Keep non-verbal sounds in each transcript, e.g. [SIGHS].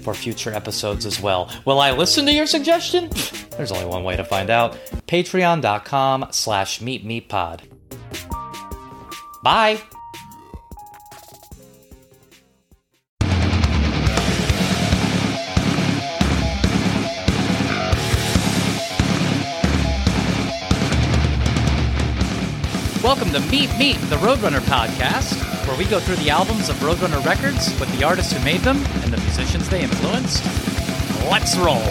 for future episodes as well. Will I listen to your suggestion? There's only one way to find out. Patreon.com slash meepmeeppod. Bye! Welcome to Meep Meep, the Roadrunner podcast, where we go through the albums of Roadrunner records with the artists who made them and the musicians they influenced. Let's roll!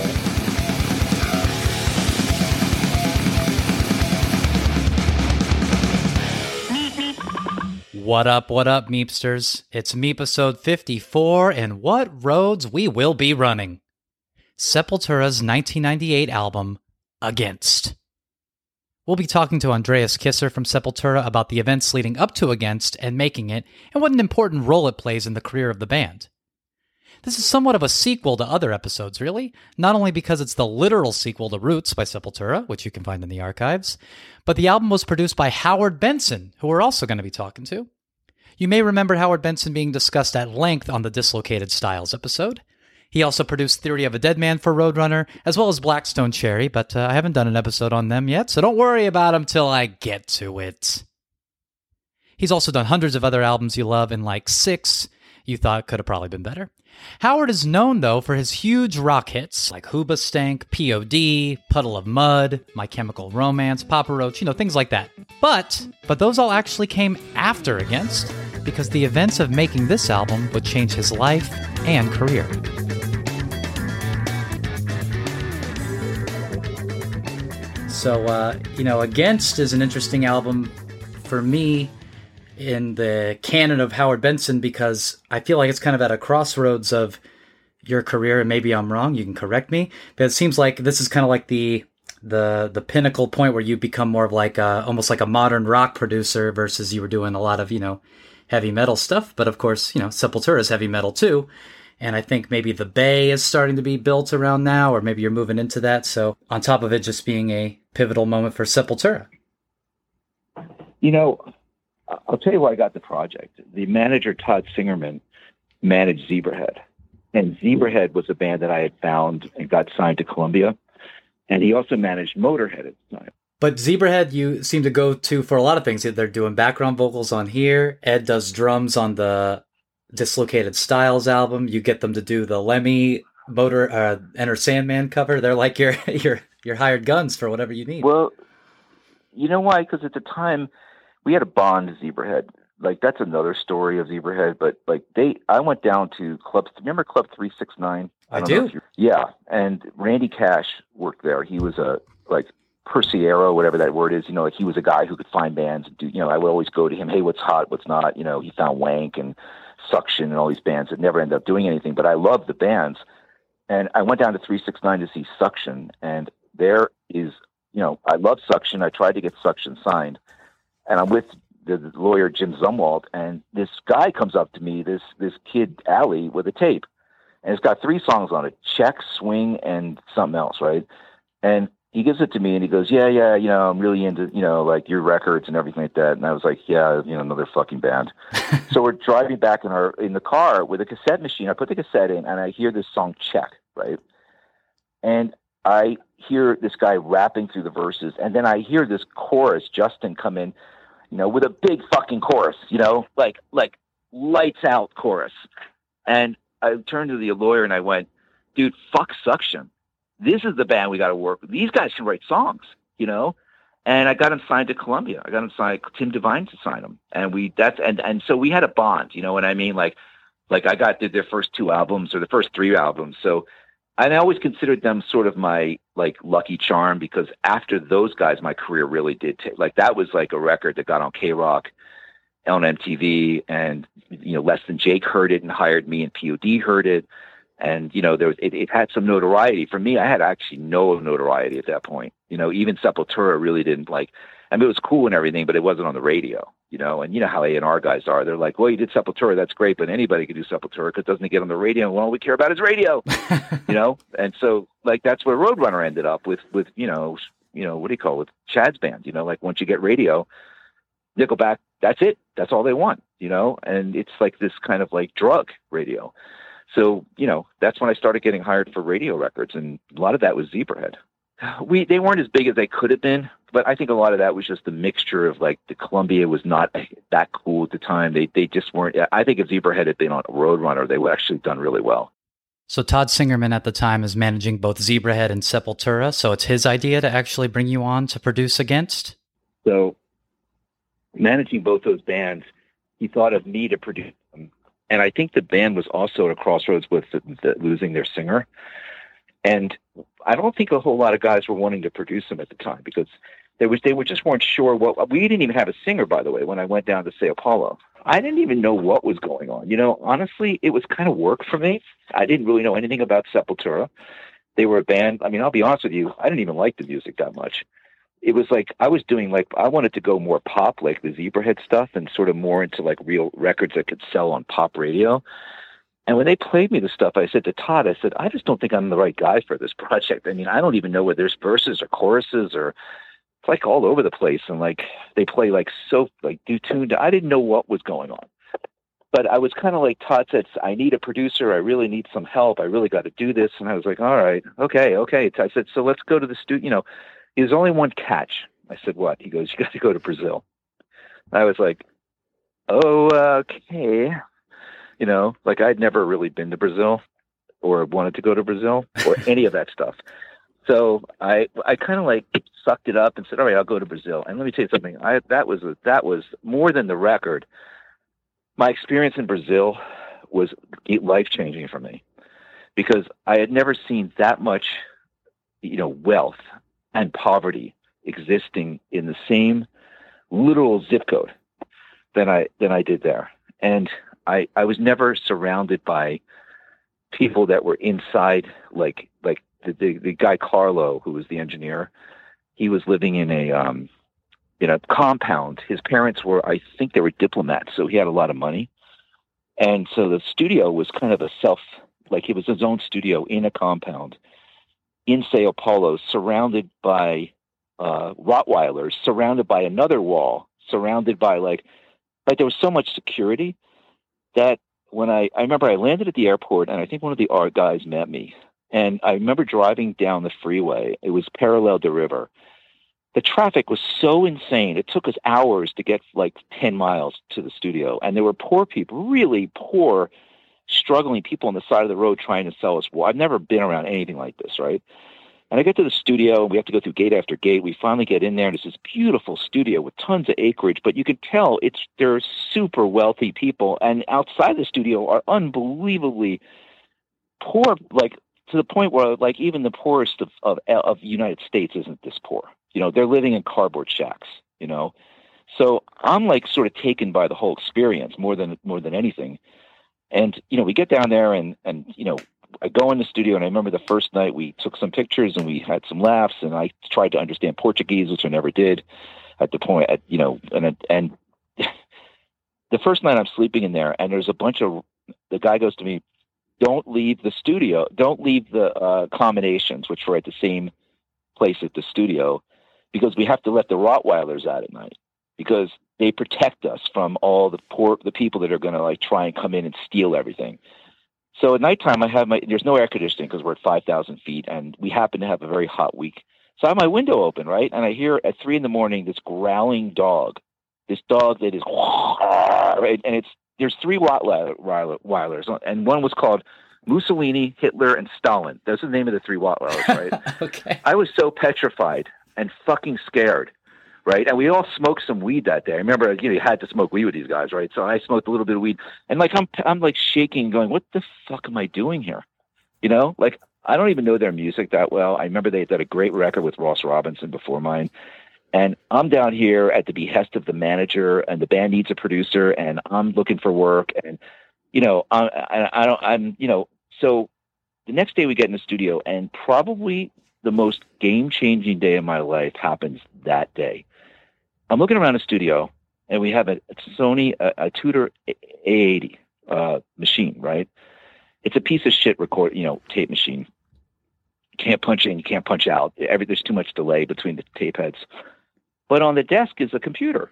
What up, what up, Meepsters? It's Meepisode 54, and what roads we will be running. Sepultura's 1998 album, Against. We'll be talking to Andreas Kisser from Sepultura about the events leading up to Against and making it, and what an important role it plays in the career of the band. This is somewhat of a sequel to other episodes, really, not only because it's the literal sequel to Roots by Sepultura, which you can find in the archives, but the album was produced by Howard Benson, who we're also going to be talking to. You may remember Howard Benson being discussed at length on the Dislocated Styles episode. He also produced Theory of a Deadman for Roadrunner, as well as Black Stone Cherry, but uh, I haven't done an episode on them yet, so don't worry about them till I get to it. He's also done hundreds of other albums you love and like six you thought could have probably been better. Howard is known, though, for his huge rock hits like Hoobastank, POD, Puddle of Mudd, My Chemical Romance, Papa Roach, you know, things like that. But, but those all actually came after Against, because the events of making this album would change his life and career. So, uh, you know, Against is an interesting album for me in the canon of Howard Benson because I feel like it's kind of at a crossroads of your career, and maybe I'm wrong. You can correct me, but it seems like this is kind of like the the the pinnacle point where you become more of like a, almost like a modern rock producer versus you were doing a lot of you know heavy metal stuff. But of course, you know Sepultura is heavy metal too. And I think maybe the Bay is starting to be built around now, or maybe you're moving into that. So, on top of it just being a pivotal moment for Sepultura. You know, I'll tell you why I got the project. The manager, Todd Singerman, managed Zebrahead. And Zebrahead was a band that I had found and got signed to Columbia. And he also managed Motorhead at the time. But Zebrahead, you seem to go to for a lot of things. They're doing background vocals on here. Ed does drums on the Dislocated Styles album. You get them to do the Lemmy Motor uh, Enter Sandman cover. They're like your [LAUGHS] your your hired guns for whatever you need. Well, you know why? Because at the time we had a bond Zebrahead. Like that's another story of Zebrahead. But like they, I went down to Club. Remember Club Three Six Nine? I, do. Yeah, and Randy Cash worked there. He was a like Persiero, whatever that word is. You know, like he was a guy who could find bands and do. You know, I would always go to him. Hey, what's hot? What's not? You know, he found Wank and Suction and all these bands that never ended up doing anything. But I love the bands, and I went down to Three Six Nine to see Suction, and there is, you know, I love Suction. I tried to get Suction signed, and I'm with the, the lawyer Jim Zumwalt, and this guy comes up to me, this this kid Ali, with a tape, and it's got three songs on it: Check, Swing, and something else, right? And he gives it to me and he goes, Yeah, yeah, you know, I'm really into, you know, like your records and everything like that. And I was like, Yeah, you know, another fucking band. [LAUGHS] so we're driving back in our in the car with a cassette machine. I put the cassette in and I hear this song check, right? And I hear this guy rapping through the verses, and then I hear this chorus, Justin come in, you know, with a big fucking chorus, you know, like like lights out chorus. And I turned to the lawyer and I went, dude, fuck suction this is the band we got to work with. These guys can write songs, you know. And I got him signed to Columbia. I got him signed Tim Devine to sign him, and we that's and and so we had a bond. You know what I mean? Like like I got their first two albums or the first three albums. So and I always considered them sort of my like lucky charm because after those guys, my career really did take like that was like a record that got on K Rock, on MTV, and you know Less Than Jake heard it and hired me, and POD heard it, and you know there was it, it had some notoriety for me. I had actually no notoriety at that point. You know, even Sepultura really didn't like. I mean, it was cool and everything, but it wasn't on the radio. You know, and you know how A and R guys are. They're like, well, you did Sepultura, that's great, but anybody can do Sepultura because doesn't get on the radio. And all we care about is radio. [LAUGHS] you know, and so like that's where Roadrunner ended up with with you know you know what do you call it with Chad's band. You know, like once you get radio, Nickelback, that's it. That's all they want. You know, and it's like this kind of like drug radio. So, you know, that's when I started getting hired for radio records, and a lot of that was Zebrahead. We they weren't as big as they could have been, but I think a lot of that was just the mixture of like the Columbia was not [LAUGHS] that cool at the time. They they just weren't. I think if Zebrahead had been on Roadrunner, they would actually done really well. So Todd Singerman at the time is managing both Zebrahead and Sepultura. So it's his idea to actually bring you on to produce against. So managing both those bands, he thought of me to produce and I think the band was also at a crossroads with the, the, losing their singer. And I don't think a whole lot of guys were wanting to produce them at the time because there was they were just weren't sure what we didn't even have a singer by the way when I went down to Sao Paulo. I didn't even know what was going on. You know, honestly, it was kind of work for me. I didn't really know anything about Sepultura. They were a band. I mean, I'll be honest with you, I didn't even like the music that much it was like I was doing like I wanted to go more pop, like the Zebrahead stuff, and sort of more into like real records that could sell on pop radio. And when they played me the stuff, I said to Todd, I said, I just don't think I'm the right guy for this [LAUGHS] project. I mean, I don't even know whether there's verses or choruses or it's like all over the place. And like they play like so like do tuned. I didn't know what was going on. But I was kind of like Todd said, I need a producer. I really need some help. I really got to do this. And I was like, all right, okay, okay. I said, so let's go to the studio. You know, there's only one catch. I said, what? He goes, you got to go to Brazil. I was like, oh, okay. You know, like I'd never really been to Brazil or wanted to go to Brazil or [LAUGHS] any of that stuff. So I I kind of like sucked it up and said, all right, I'll go to Brazil. And let me tell you something. I that was a, that was more than the record. My experience in Brazil was life changing for me because I had never seen that much, you know, wealth and poverty existing in the same literal zip code than I than I did there. And I I was never surrounded by people that were inside like like the, the, the guy Carlo who was the engineer. He was living in a um in a compound. His parents were I think they were diplomats, so he had a lot of money. And so the studio was kind of a self like it was his own studio in a compound in Sao Paulo, surrounded by uh, Rottweilers, surrounded by another wall, surrounded by like, like there was so much security that when I, I remember I landed at the airport and I think one of the art guys met me. And I remember driving down the freeway. It was parallel to the river. The traffic was so insane. It took us hours to get like 10 miles to the studio. And there were poor people, really poor struggling people on the side of the road trying to sell us. Well, I've never been around anything like this, right? And I get to the studio, and we have to go through gate after gate. We finally get in there, and it's this beautiful studio with tons of acreage. But you can tell it's they're super wealthy people, and outside the studio are unbelievably poor, like to the point where like even the poorest of of, of United States isn't this poor. You know, they're living in cardboard shacks. You know, so I'm like sort of taken by the whole experience more than more than anything. And you know, we get down there and and you know, I go in the studio and I remember the first night we took some pictures and we had some laughs and I tried to understand Portuguese, which I never did at the point at you know and and [LAUGHS] the first night I'm sleeping in there and there's a bunch of the guy goes to me, don't leave the studio, don't leave the uh, combinations, which were at the same place at the studio, because we have to let the Rottweilers out at night because they protect us from all the poor the people that are going to like try and come in and steal everything. So at nighttime, I have my there's no air conditioning because we're at five thousand feet, and we happen to have a very hot week. So I have my window open, right, and I hear at three in the morning this growling dog, this dog that is [LAUGHS] right, and it's there's three Rottweilers, and one was called Mussolini, Hitler, and Stalin. That's the name of the three Rottweilers, right? [LAUGHS] okay. I was so petrified and fucking scared right? And we all smoked some weed that day. I remember, you know, you had to smoke weed with these guys, right? So I smoked a little bit of weed, and like I'm, I'm like shaking, going, "What the fuck am I doing here?" You know, like I don't even know their music that well. I remember they did a great record with Ross Robinson before mine. And I'm down here at the behest of the manager, and the band needs a producer, and I'm looking for work, and you know, I, I don't, I'm, you know, so the next day we get in the studio, and probably the most game changing day of my life happens that day. I'm looking around the studio, and we have a, Sony, a, a Studer A80 uh, machine, right? It's a piece of shit record, you know, tape machine. Can't punch in, you can't punch out. Every, there's too much delay between the tape heads. But on the desk is a computer,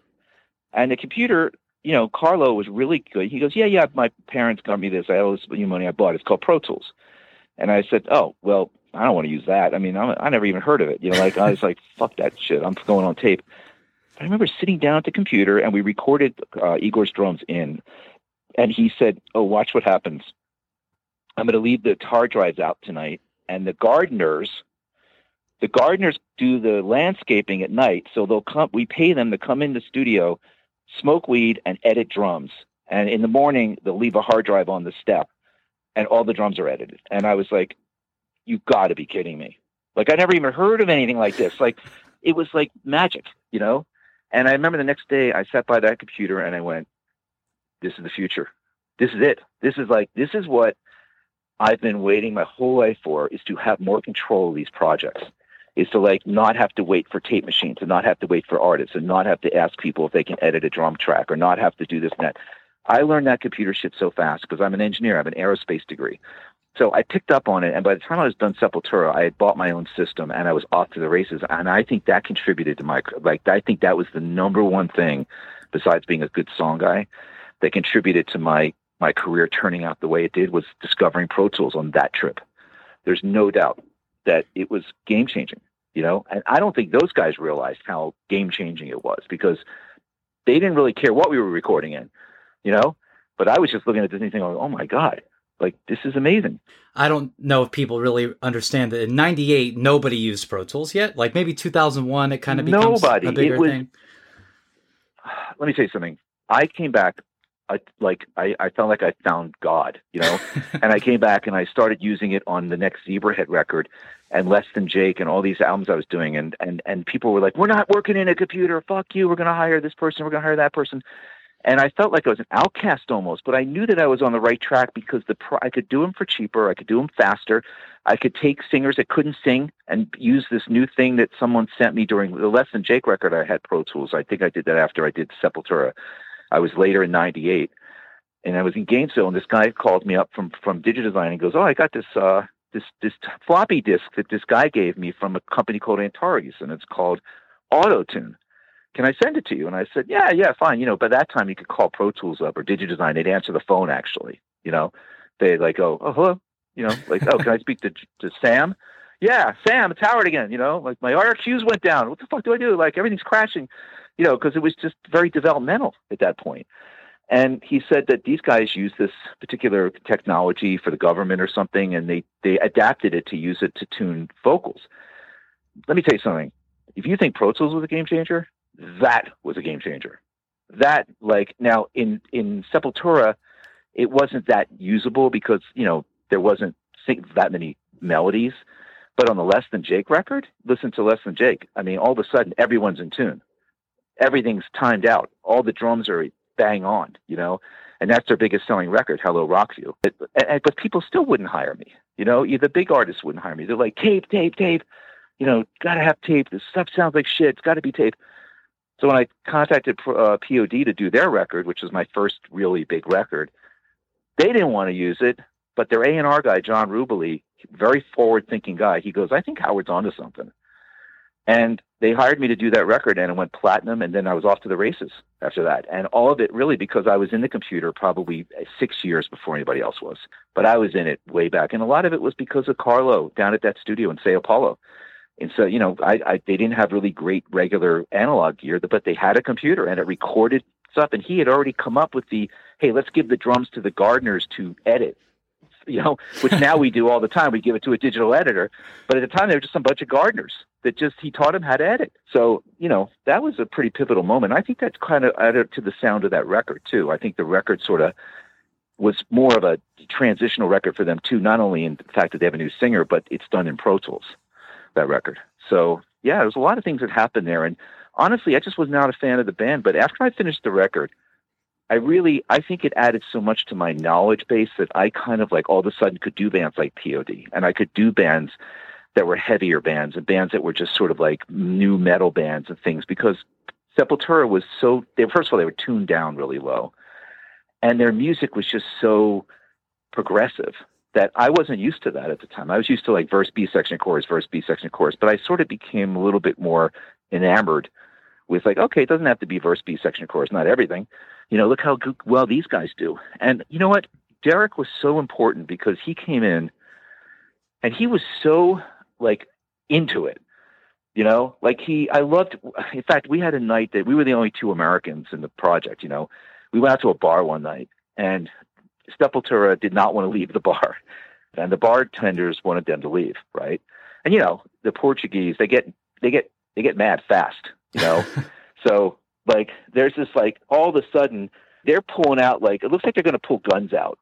and the computer, you know, Carlo was really good. He goes, "Yeah, yeah, my parents got me this. I owe this money I bought. It's called Pro Tools." And I said, "Oh, well, I don't want to use that. I mean, I'm, I never even heard of it. You know, like I was like, fuck that shit. I'm going on tape." I remember sitting down at the computer and we recorded uh, Igor's drums in, and he said, "Oh, watch what happens. I'm going to leave the hard drives out tonight, and the gardeners." The gardeners do the landscaping at night, so they'll come. We pay them to come in the studio, smoke weed, and edit drums. And in the morning, they'll leave a hard drive on the step, and all the drums are edited. And I was like, "You got to be kidding me!" Like I never even heard of anything like this. Like it was like magic, you know. And I remember the next day, I sat by that computer and I went, "This is the future. This is it. This is like this is what I've been waiting my whole life for is to have more control of these projects." is to like not have to wait for tape machines and not have to wait for artists and not have to ask people if they can edit a drum track or not have to do this and that. I learned that computer shit so fast because I'm an engineer. I have an aerospace degree. So I picked up on it, and by the time I was done Sepultura, I had bought my own system, and I was off to the races. And I think that contributed to my like. I think that was the number one thing, besides being a good song guy, that contributed to my my career turning out the way it did was discovering Pro Tools on that trip. There's no doubt that it was game changing you know and i don't think those guys realized how game changing it was because they didn't really care what we were recording in you know but i was just looking at this thing going oh my god like this is amazing i don't know if people really understand that in 98 nobody used pro tools yet like maybe 2001 it kind of becomes nobody. a bigger was, thing [SIGHS] let me say something i came back I, like I, I felt like I found God, you know, [LAUGHS] and I came back and I started using it on the next Zebrahead record, and Less Than Jake and all these albums I was doing, and and and people were like, "We're not working in a computer. Fuck you. We're going to hire this person. We're going to hire that person." And I felt like I was an outcast almost, but I knew that I was on the right track because the pro- I could do them for cheaper. I could do them faster. I could take singers that couldn't sing and use this new thing that someone sent me during the Less Than Jake record. I had Pro Tools. I think I did that after I did Sepultura. I was later in '98, and I was in Gainesville, and this guy called me up from from Digidesign and goes, "Oh, I got this uh, this this floppy disk that this guy gave me from a company called Antares, and it's called AutoTune. Can I send it to you?" And I said, "Yeah, yeah, fine." You know, by that time you could call Pro Tools up or Digidesign; they'd answer the phone. Actually, you know, they'd like, "Oh, oh, hello," you know, like, "Oh, can I speak to [LAUGHS] to Sam?" Yeah, Sam, it's Howard again. You know, like my RQs went down. What the fuck do I do? Like everything's crashing. You know, because it was just very developmental at that point. And he said that these guys use this particular technology for the government or something, and they, they adapted it to use it to tune vocals. Let me tell you something. If you think Pro Tools was a game changer, that was a game changer. That, like, now in, in Sepultura, it wasn't that usable because, you know, there wasn't that many melodies. But on the Less Than Jake record, listen to Less Than Jake. I mean, all of a sudden, everyone's in tune. Everything's timed out. All the drums are bang on, you know, and that's their biggest selling record, Hello Rockview. But, but people still wouldn't hire me, you know, the big artists wouldn't hire me. They're like, tape, tape, tape, you know, got to have tape. This stuff sounds like shit. It's got to be tape. So when I contacted uh, POD to do their record, which was my first really big record, they didn't want to use it, but their A&R guy, John Rubely, very forward-thinking guy, he goes, I think Howard's onto something. And they hired me to do that record and it went platinum and then I was off to the races after that. And all of it really because I was in the computer probably six years before anybody else was. But I was in it way back. And a lot of it was because of Carlo down at that studio in Sao Paulo. And so, you know, I, I they didn't have really great regular analog gear, but they had a computer and it recorded stuff. And he had already come up with the, hey, let's give the drums to the gardeners to edit you know, which now we do all the time. We give it to a digital editor. But at the time, they were just some bunch of gardeners that just he taught him how to edit. So, you know, that was a pretty pivotal moment. I think that's kind of added to the sound of that record, too. I think the record sort of was more of a transitional record for them, too, not only in the fact that they have a new singer, but it's done in Pro Tools, that record. So, yeah, there's a lot of things that happened there. And honestly, I just was not a fan of the band. But after I finished the record, I really, I think it added so much to my knowledge base that I kind of like all of a sudden could do bands like POD, and I could do bands that were heavier bands and bands that were just sort of like new metal bands and things because Sepultura was so. They, first of all, they were tuned down really low, and their music was just so progressive that I wasn't used to that at the time. I was used to like verse B section chorus, verse B section chorus, but I sort of became a little bit more enamored with like, okay, it doesn't have to be verse B section chorus, not everything. You know, look how good, well these guys do. And you know what? Derrick was so important because he came in and he was so like into it. You know, like he, I loved, in fact, we had a night that we were the only two Americans in the project, you know, we went out to a bar one night and Sepultura did not want to leave the bar, [LAUGHS] and the bartenders wanted them to leave, right? And you know, the Portuguese they get they get they get mad fast, you know. [LAUGHS] so like, there's this like all of a sudden they're pulling out like it looks like they're going to pull guns out,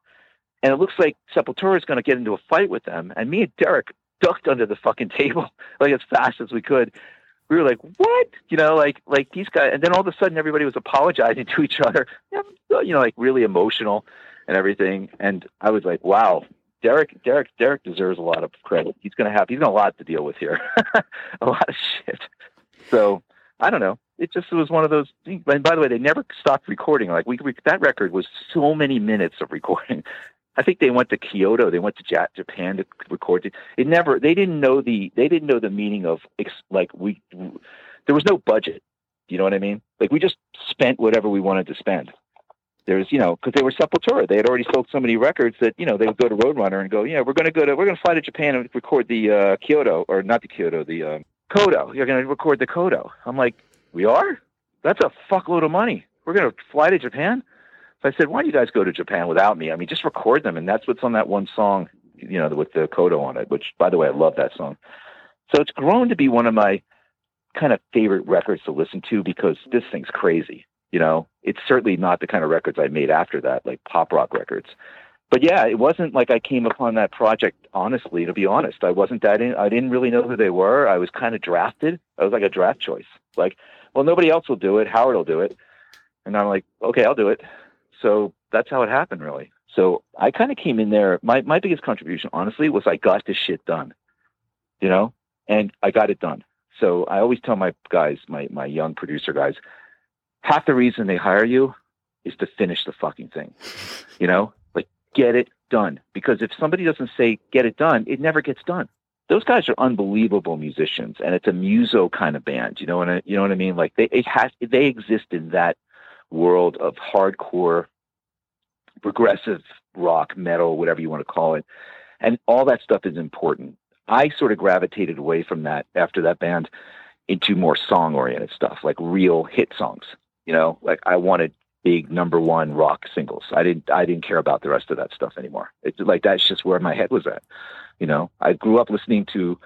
and it looks like Sepultura is going to get into a fight with them. And me and Derrick ducked under the fucking table [LAUGHS] like as fast as we could. We were like, "What?" You know, like like these guys. And then all of a sudden, everybody was apologizing to each other. You know, like really emotional and everything. And I was like, wow, Derrick, Derrick, Derrick deserves a lot of credit. He's going to have, he's got a lot to deal with here, [LAUGHS] a lot of shit. So I don't know. It just was one of those. Things. And by the way, they never stopped recording. Like we, that record was so many minutes of recording. [LAUGHS] I think they went to Kyoto. They went to Japan to record it. It never. They didn't know the. They didn't know the meaning of like we. There was no budget. You know what I mean? Like we just spent whatever we wanted to spend there's you know because they were Sepultura, they had already sold so many records that you know they would go to Roadrunner and go, yeah, we're going to go to we're going to fly to Japan and record the uh, Kyoto or not the Kyoto, the um, Kodo. You're going to record the Kodo. I'm like, we are? That's a fuckload of money. We're going to fly to Japan. So I said, why don't you guys go to Japan without me? I mean, just record them, and that's what's on that one song, you know, with the Kodo on it. Which, by the way, I love that song. So it's grown to be one of my kind of favorite records to listen to because this thing's crazy. You know, it's certainly not the kind of records I made after that, like pop rock records. But yeah, it wasn't like I came upon that project honestly. To be honest, I wasn't that in. I didn't really know who they were. I was kind of drafted. I was like a draft choice. Like, well, nobody else will do it. Howard will do it, and I'm like, okay, I'll do it. So that's how it happened, really. So I kind of came in there. My my biggest contribution, honestly, was I got this shit done. You know, and I got it done. So I always tell my guys, my my young producer guys, half the reason they hire you is to finish the fucking thing. You know, like get it done. Because if somebody doesn't say get it done, it never gets done. Those guys are unbelievable musicians, and it's a muso kind of band. You know what I, you know what I mean? Like they has they exist in that world of hardcore, progressive rock, metal, whatever you want to call it, and all that stuff is important. I sort of gravitated away from that after that band into more song oriented stuff, like real hit songs. You know, like I wanted big number one rock singles. I didn't I didn't care about the rest of that stuff anymore. It's like that's just where my head was at. You know, I grew up listening to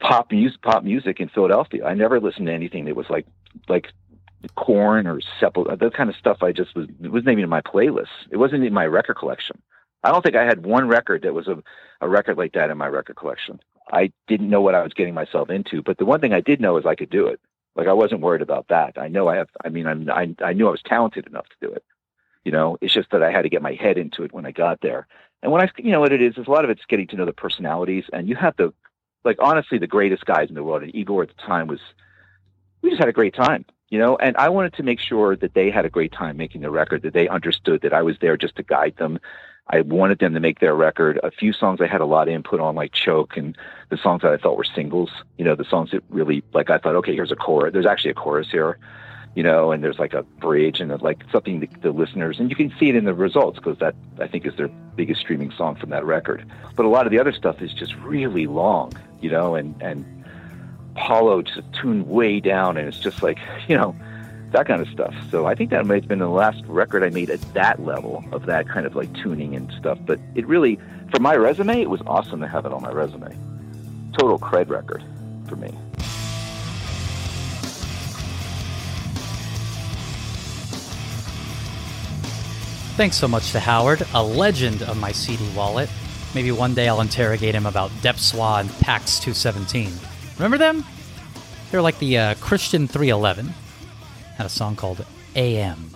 pop music pop music in Philadelphia. I never listened to anything that was like like Korn or Sepul that kind of stuff I just was it wasn't even in my playlist. It wasn't in my record collection. I don't think I had one record that was a, a record like that in my record collection. I didn't know what I was getting myself into, but the one thing I did know is I could do it. Like I wasn't worried about that. I know I have. I mean, I'm, I I knew I was talented enough to do it. You know, it's just that I had to get my head into it when I got there. And when I, you know, what it is is a lot of it's getting to know the personalities, and you have to, like, honestly, the greatest guys in the world. And Igor at the time was, we just had a great time, you know. And I wanted to make sure that they had a great time making the record, that they understood that I was there just to guide them, I wanted them to make their record. A few songs I had a lot of input on, like Choke, and the songs that I thought were singles. You know, the songs that really, like, I thought, okay, here's a chorus. There's actually a chorus here, you know, and there's like a bridge and like something the, the listeners, and you can see it in the results because that I think is their biggest streaming song from that record. But a lot of the other stuff is just really long, you know, and and Paulo just tuned way down, and it's just like, you know that kind of stuff. So I think that might have been the last record I made at that level of that kind of like tuning and stuff. But it really, for my resume, it was awesome to have it on my resume. Total cred record for me. Thanks so much to Howard, a legend of my CD wallet. Maybe one day I'll interrogate him about Depswa and PAX 217. Remember them? They're like the uh, Christian 311 had a song called AM.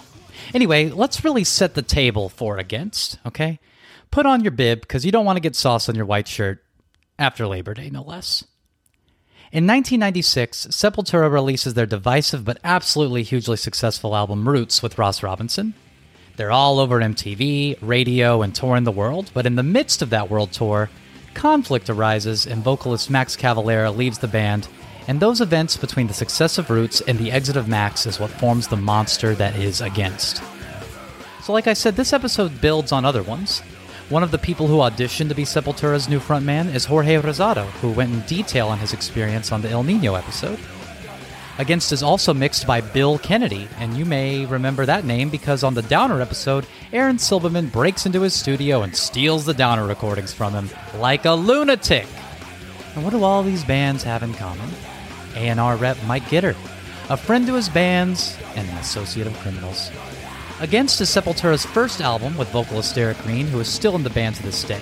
Anyway, let's really set the table for against, okay? Put on your bib because you don't want to get sauce on your white shirt after Labor Day, no less. In 1996, Sepultura releases their divisive but absolutely hugely successful album Roots with Ross Robinson. They're all over MTV, radio, and touring the world, but in the midst of that world tour, conflict arises and vocalist Max Cavalera leaves the band, and those events between the success of Roots and the exit of Max is what forms the monster that is Against. So, like I said, this episode builds on other ones. One of the people who auditioned to be Sepultura's new frontman is Jorge Rosado, who went in detail on his experience on the El Nino episode. Against is also mixed by Bill Kennedy, and you may remember that name because on the Downer episode, Aaron Silverman breaks into his studio and steals the Downer recordings from him like a lunatic. And what do all these bands have in common? A&R rep Mike Gitter, a friend to his bands, and an associate of criminals. Against is Sepultura's first album with vocalist Derrick Green, who is still in the band to this day.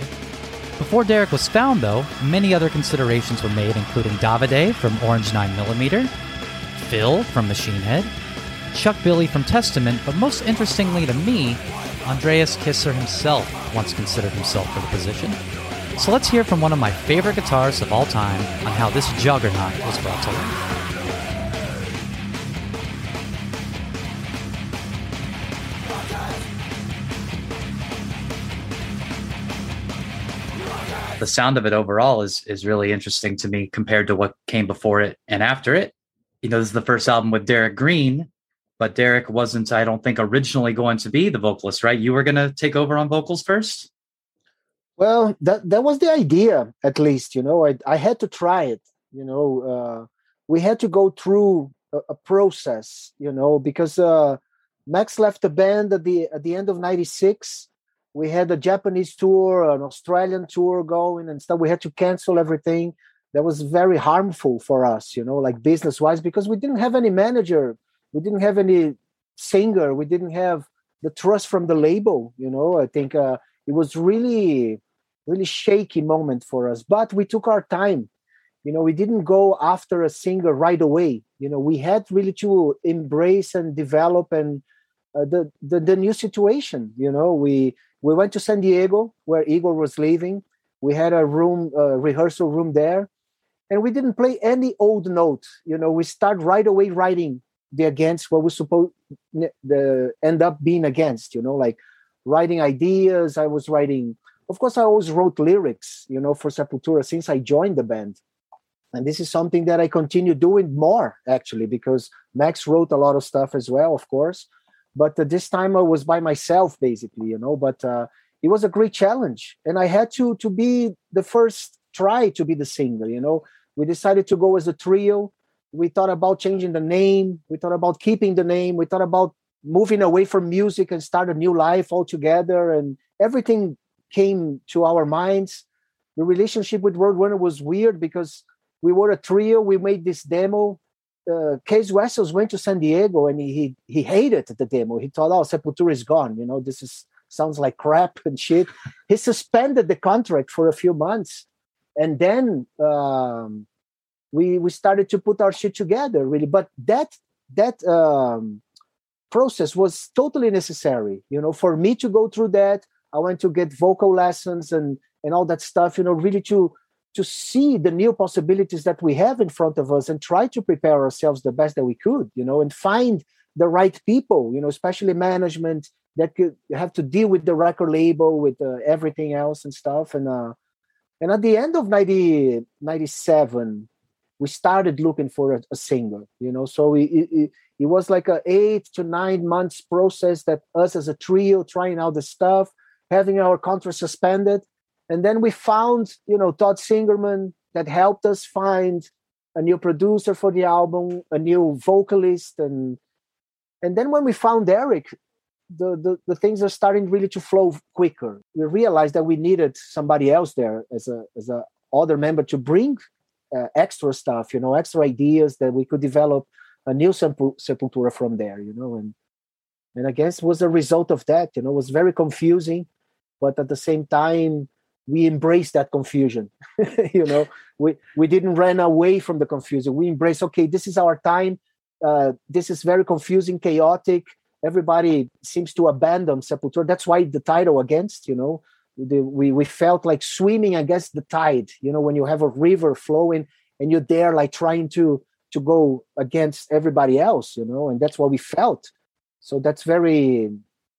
Before Derrick was found, though, many other considerations were made, including Davide from Orange 9mm, Phil from Machine Head, Chuck Billy from Testament, but most interestingly to me, Andreas Kisser himself once considered himself for the position. So let's hear from one of my favorite guitarists of all time on how this juggernaut was brought to life. the sound of it overall is is really interesting to me compared to what came before it and after it. You know, this is the first album with Derrick Green, but Derrick wasn't, I don't think, originally going to be the vocalist, right? You were going to take over on vocals first. Well, that that was the idea, at least. You know, I I had to try it. You know, uh, we had to go through a, a process. You know, because uh, Max left the band at the at the end of '96 we had a Japanese tour, an Australian tour going and stuff. We had to cancel everything. That was very harmful for us, you know, like business wise, because we didn't have any manager, we didn't have any singer, we didn't have the trust from the label, you know. I think uh, it was really, really shaky moment for us, but we took our time. You know, we didn't go after a singer right away. You know, we had really to embrace and develop and uh, the, the the new situation. You know, we we went to San Diego where Igor was living. We had a room, rehearsal room there, and we didn't play any old note. You know, we start right away writing the against what we supposed the end up being against. You know, like writing ideas. I was writing. Of course, I always wrote lyrics. You know, for Sepultura since I joined the band, and this is something that I continue doing more actually because Max wrote a lot of stuff as well, of course but uh, this time I was by myself, basically, you know. But uh, it was a great challenge, and I had to to be the first try to be the singer. You know, we decided to go as a trio. We thought about changing the name. We thought about keeping the name. We thought about moving away from music and start a new life altogether. And everything came to our minds. The relationship with Roadrunner was weird because we were a trio. We made this demo uh, Cees Wessels went to San Diego and he he hated the demo. He thought, "Oh, Sepultura is gone. You know, this is sounds like crap [LAUGHS] and shit." He suspended the contract for a few months, and then um, we we started to put our shit together. Really, but that that um, process was totally necessary. You know, for me to go through that, I went to get vocal lessons and and all that stuff. You know, really to to see the new possibilities that we have in front of us and try to prepare ourselves the best that we could you know and find the right people you know especially management that could have to deal with the record label with uh, everything else and stuff and uh and at the end of 90, 97 we started looking for a, a singer you know so it, it, it was like a eight to nine months process that us as a trio trying out the stuff having our contract suspended. And then we found you know todd singerman that helped us find a new producer for the album a new vocalist. And and then when we found eric the, the, the things are starting really to flow quicker. We realized that we needed somebody else there as a as a other member to bring uh, extra stuff you know extra ideas that we could develop a new sepultura from there you know and and i guess was a result of that you know was very confusing but at the same time we embrace that confusion [LAUGHS] you know we we didn't run away from the confusion we embrace okay this is our time uh, this is very confusing chaotic everybody seems to abandon Sepultura. That's why the title against, you know, the, we we felt like swimming against the tide. You know, when you have a river flowing and you're there like trying to to go against everybody else, you know, and that's what we felt. So that's very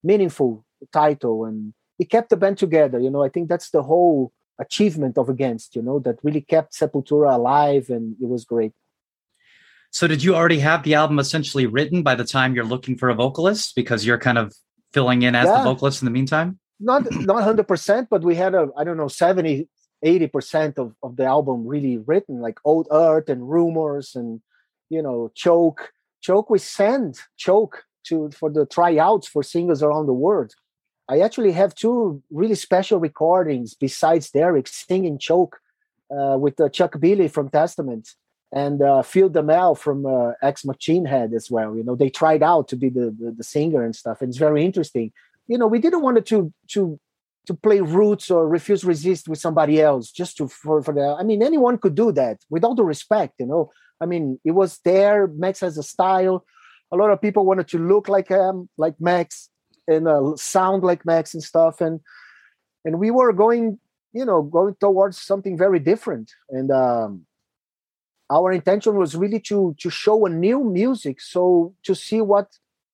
meaningful title, and it kept the band together. You know, I think that's the whole achievement of Against. You know, that really kept Sepultura alive, and it was great. So, did you already have the album essentially written by the time you're looking for a vocalist because you're kind of filling in as yeah. the vocalist in the meantime? Not not hundred percent, but we had a I don't know 70 80 percent of of the album really written, like Old Earth and Rumors and you know Choke. Choke we sent Choke to for the tryouts for singers around the world. I actually have two really special recordings besides Derrick singing Choke uh, with uh, Chuck Billy from Testament and uh, Phil Demmel from uh, Ex Machine Head as well. You know, they tried out to be the, the, the singer and stuff. And it's very interesting. You know, we didn't want to to to play roots or refuse resist with somebody else just to for for the. I mean, anyone could do that with all the respect. You know, I mean, it was there. Max has a style. A lot of people wanted to look like him, like Max, and uh, sound like Max and stuff. And and we were going, you know, going towards something very different. And um, our intention was really to to show a new music so to see what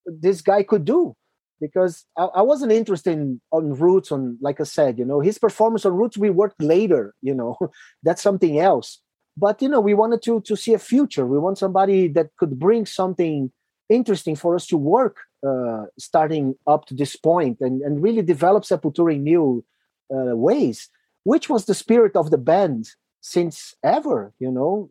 this guy could do because I, I, wasn't interested in, on roots on like i said you know his performance on roots we worked later you know [LAUGHS] that's something else but you know we wanted to to see a future we want somebody that could bring something interesting for us to work uh, starting up to this point and, and really develop sepultura in new uh, ways which was the spirit of the band since ever you know?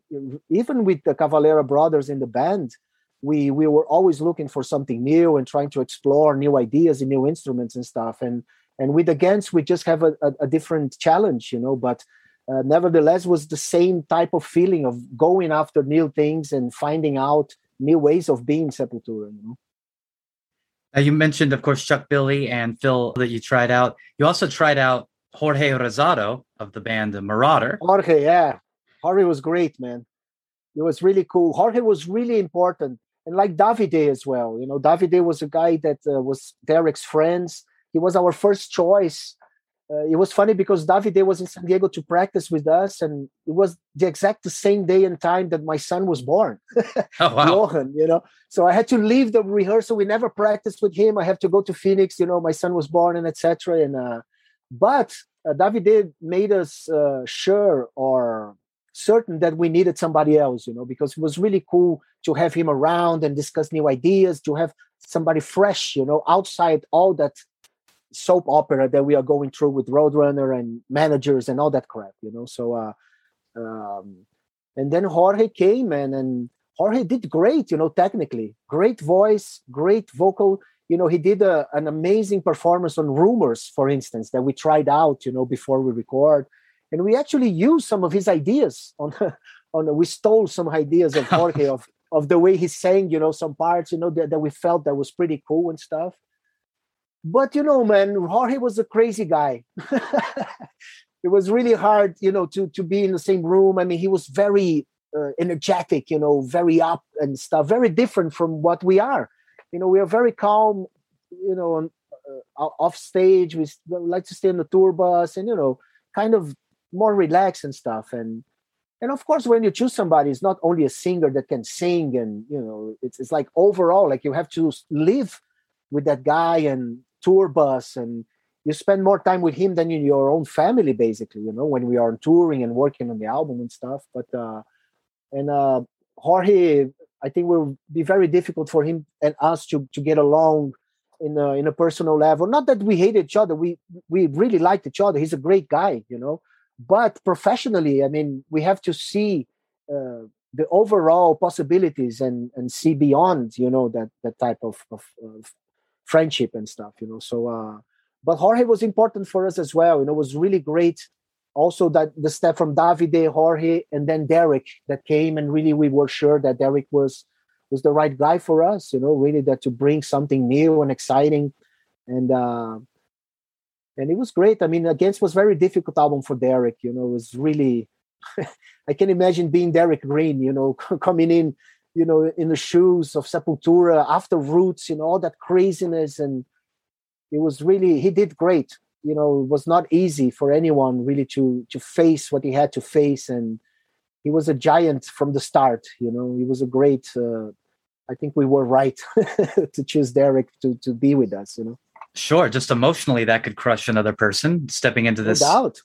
Even with the cavalera brothers in the band we we were always looking for something new and trying to explore new ideas and new instruments and stuff. And and with against we just have a, a, a different challenge you know? But uh, nevertheless was the same type of feeling of going after new things and finding out new ways of being sepultura you know now you mentioned of course chuck billy and phil that you tried out you also tried out Jorge Rosado of the band Merauder. Jorge, yeah. Jorge was great, man. It was really cool. Jorge was really important. And like Davide as well. You know, Davide was a guy that uh, was Derrick's friends. He was our first choice. Uh, it was funny because Davide was in San Diego to practice with us, and it was the exact same day and time that my son was born. [LAUGHS] oh, wow. Yohan, you know. So I had to leave the rehearsal. We never practiced with him. I have to go to Phoenix. You know, my son was born and etc. And uh, but uh, Davide made us uh, sure or certain that we needed somebody else, you know, because it was really cool to have him around and discuss new ideas, to have somebody fresh, you know, outside all that soap opera that we are going through with Roadrunner and managers and all that crap, you know. So, uh, um, and then Jorge came and and Jorge did great, you know, technically, great voice, great vocal. You know he did a, an amazing performance on rumors for instance that we tried out you know before we record. And we actually used some of his ideas on [LAUGHS] on we stole some ideas of [LAUGHS] jorge of of the way he sang you know some parts you know that, that we felt that was pretty cool and stuff but you know man jorge was a crazy guy. [LAUGHS] It was really hard you know to to be in the same room. I mean he was very uh, energetic you know very up and stuff very different from what we are. You know we are very calm you know on, uh, off stage. We like to stay on the tour bus and you know kind of more relaxed and stuff. And and of course when you choose somebody it's not only a singer that can sing and you know it's, it's like overall like you have to live with that guy and tour bus and you spend more time with him than in your own family basically you know when we are touring and working on the album and stuff but uh and uh jorge I think will be very difficult for him and us to to get along in a, in a personal level. Not that we hate each other, we we really liked each other. He's a great guy, you know. But professionally, I mean, we have to see uh, the overall possibilities and and see beyond, you know, that that type of, of, of friendship and stuff, you know. So, uh, but Jorge was important for us as well. You know, it was really great also that the step from Davide, Jorge, and then Derrick that came, and really we were sure that Derrick was was the right guy for us. You know, really that to bring something new and exciting, and uh, and it was great. I mean, Against was very difficult album for Derrick. You know, it was really [LAUGHS] I can imagine being Derrick Green. You know, [LAUGHS] coming in you know, in the shoes of Sepultura after Roots, you know, all that craziness. And it was really, he did great. You know, it was not easy for anyone really to to face what he had to face. And he was a giant from the start, you know, he was a great, uh, I think we were right [LAUGHS] to choose Derrick to, to be with us, you know. Sure. Just emotionally, that could crush another person stepping into this. No doubt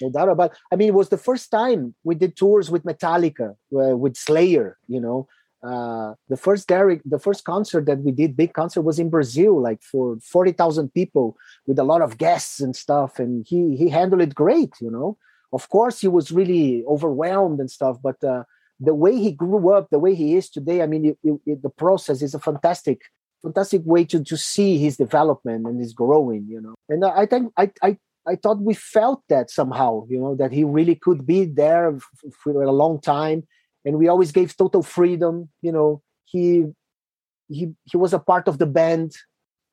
no doubt about it. i mean it was the first time we did tours with metallica uh, with slayer you know uh, the first Derrick, the first concert that we did, big concert, was in Brazil, like for forty thousand people, with a lot of guests and stuff. And he he handled it great, you know. Of course, he was really overwhelmed and stuff, but uh, the way he grew up, the way he is today, I mean, it, it, it, the process is a fantastic, fantastic way to to see his development and his growing, you know. And I think I I I thought we felt that somehow, you know, that he really could be there for a long time, and we always gave total freedom. You know, he he he was a part of the band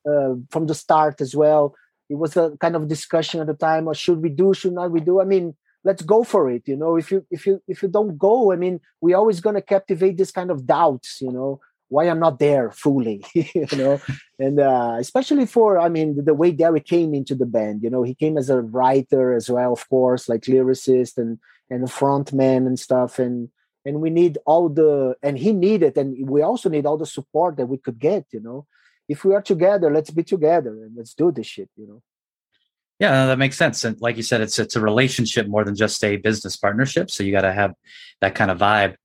uh, from the start as well. It was a kind of discussion at the time: or should we do? Should not we do? I mean, let's go for it. You know, if you if you if you don't go, I mean, we're always going to captivate this kind of doubts. You know, why I'm not there fully, [LAUGHS] you know, and uh, especially for I mean the way Derrick came into the band, you know, he came as a writer as well, of course, like lyricist and and a front and stuff, and and we need all the and he needed, and we also need all the support that we could get, you know. If we are together, let's be together and let's do this shit, you know. Yeah, that makes sense. And like you said, it's it's a relationship more than just a business partnership. So you got to have that kind of vibe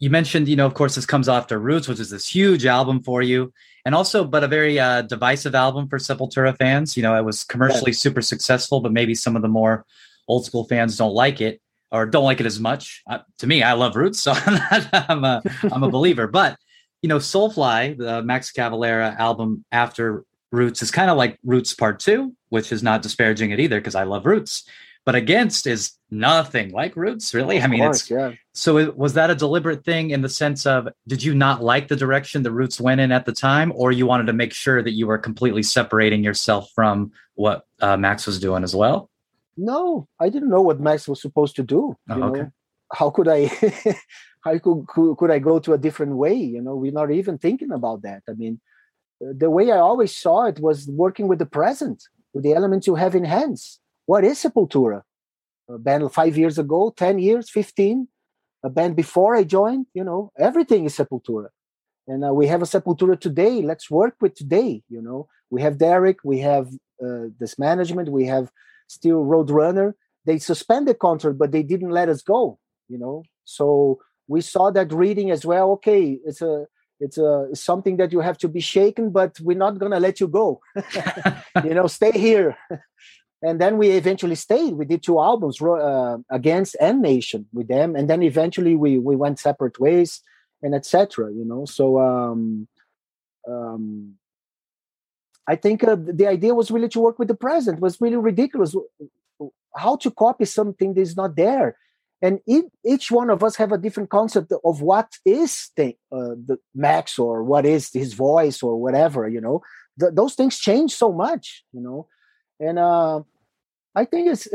you mentioned, you know, of course, this comes after Roots, which is this huge album for you, and also, but a very uh, divisive album for Sepultura fans. You know, it was commercially super successful, but maybe some of the more old school fans don't like it or don't like it as much. Uh, to me, I love Roots, [LAUGHS] so I'm a I'm a [LAUGHS] believer. But you know, Soulfly, the Max Cavalera album after Roots, is kind of like Roots Part Two, which is not disparaging it either because I love Roots but against is nothing like roots really? I mean course, it's yeah. So it, was that a deliberate thing in the sense of did you not like the direction the roots went in at the time or you wanted to make sure that you were completely separating yourself from what uh, max was doing as well? No i didn't know what max was supposed to do oh, okay know? how could i [LAUGHS] how could, could, could i go to a different way you know? We're not even thinking about that. I mean the way i always saw it was working with the present with the elements you have in hands what is Sepultura? A band five years ago, 10 years, 15, a band before I joined, you know, everything is Sepultura. And uh, we have a Sepultura today. Let's work with today, you know. We have Derrick, we have uh, this management, we have still Roadrunner. They suspended the contract, but they didn't let us go, you know. So we saw that reading as well. Okay, it's a it's a it's something that you have to be shaken, but we're not gonna let you go. [LAUGHS] you know, stay here [LAUGHS] and then we eventually stayed. We did two albums uh, against and nation with them. And then eventually we we went separate ways and etc you know? So um um i think uh, the idea was really to work with the present. It was really ridiculous. How to copy something that is not there. And each one of us have a different concept of what is the, uh, the max or what is his voice or whatever you know? Those things change so much you know and uh, I think it's.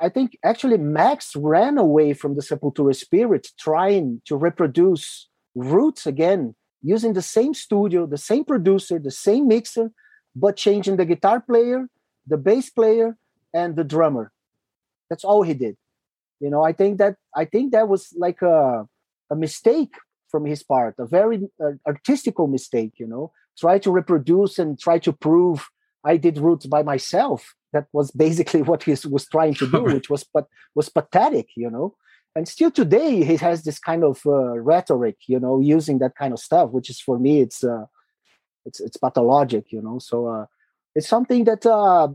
I think actually Max ran away from the Sepultura spirit, trying to reproduce roots again, using the same studio, the same producer, the same mixer, but changing the guitar player, the bass player, and the drummer. That's all he did. You know, I think that I think that was like a a mistake from his part, a very uh, artistical mistake. You know, try to reproduce and try to prove I did roots by myself that was basically [LAUGHS] what he was trying to do, which was but was pathetic, you know. And still today, he has this kind of uh, rhetoric, you know, using that kind of stuff, which is for me, it's uh, it's it's pathologic, you know. So uh, it's something that uh,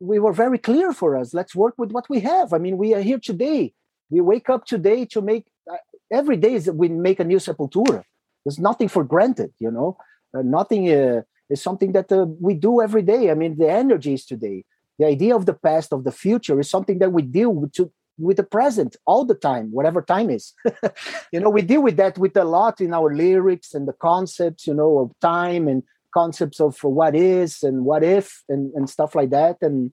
we were very clear for us. Let's work with what we have. I mean, we are here today. We wake up today to make uh, every day is we make a new sepultura. There's nothing for granted, you know. Uh, nothing uh, is something that uh, we do every day. I mean, the energy is today. The idea of the past of the future is something that we deal with to, with the present all the time whatever time is. [LAUGHS] You know we deal with that with a lot in our lyrics and the concepts you know of time and concepts of what is and what if and, and stuff like that. And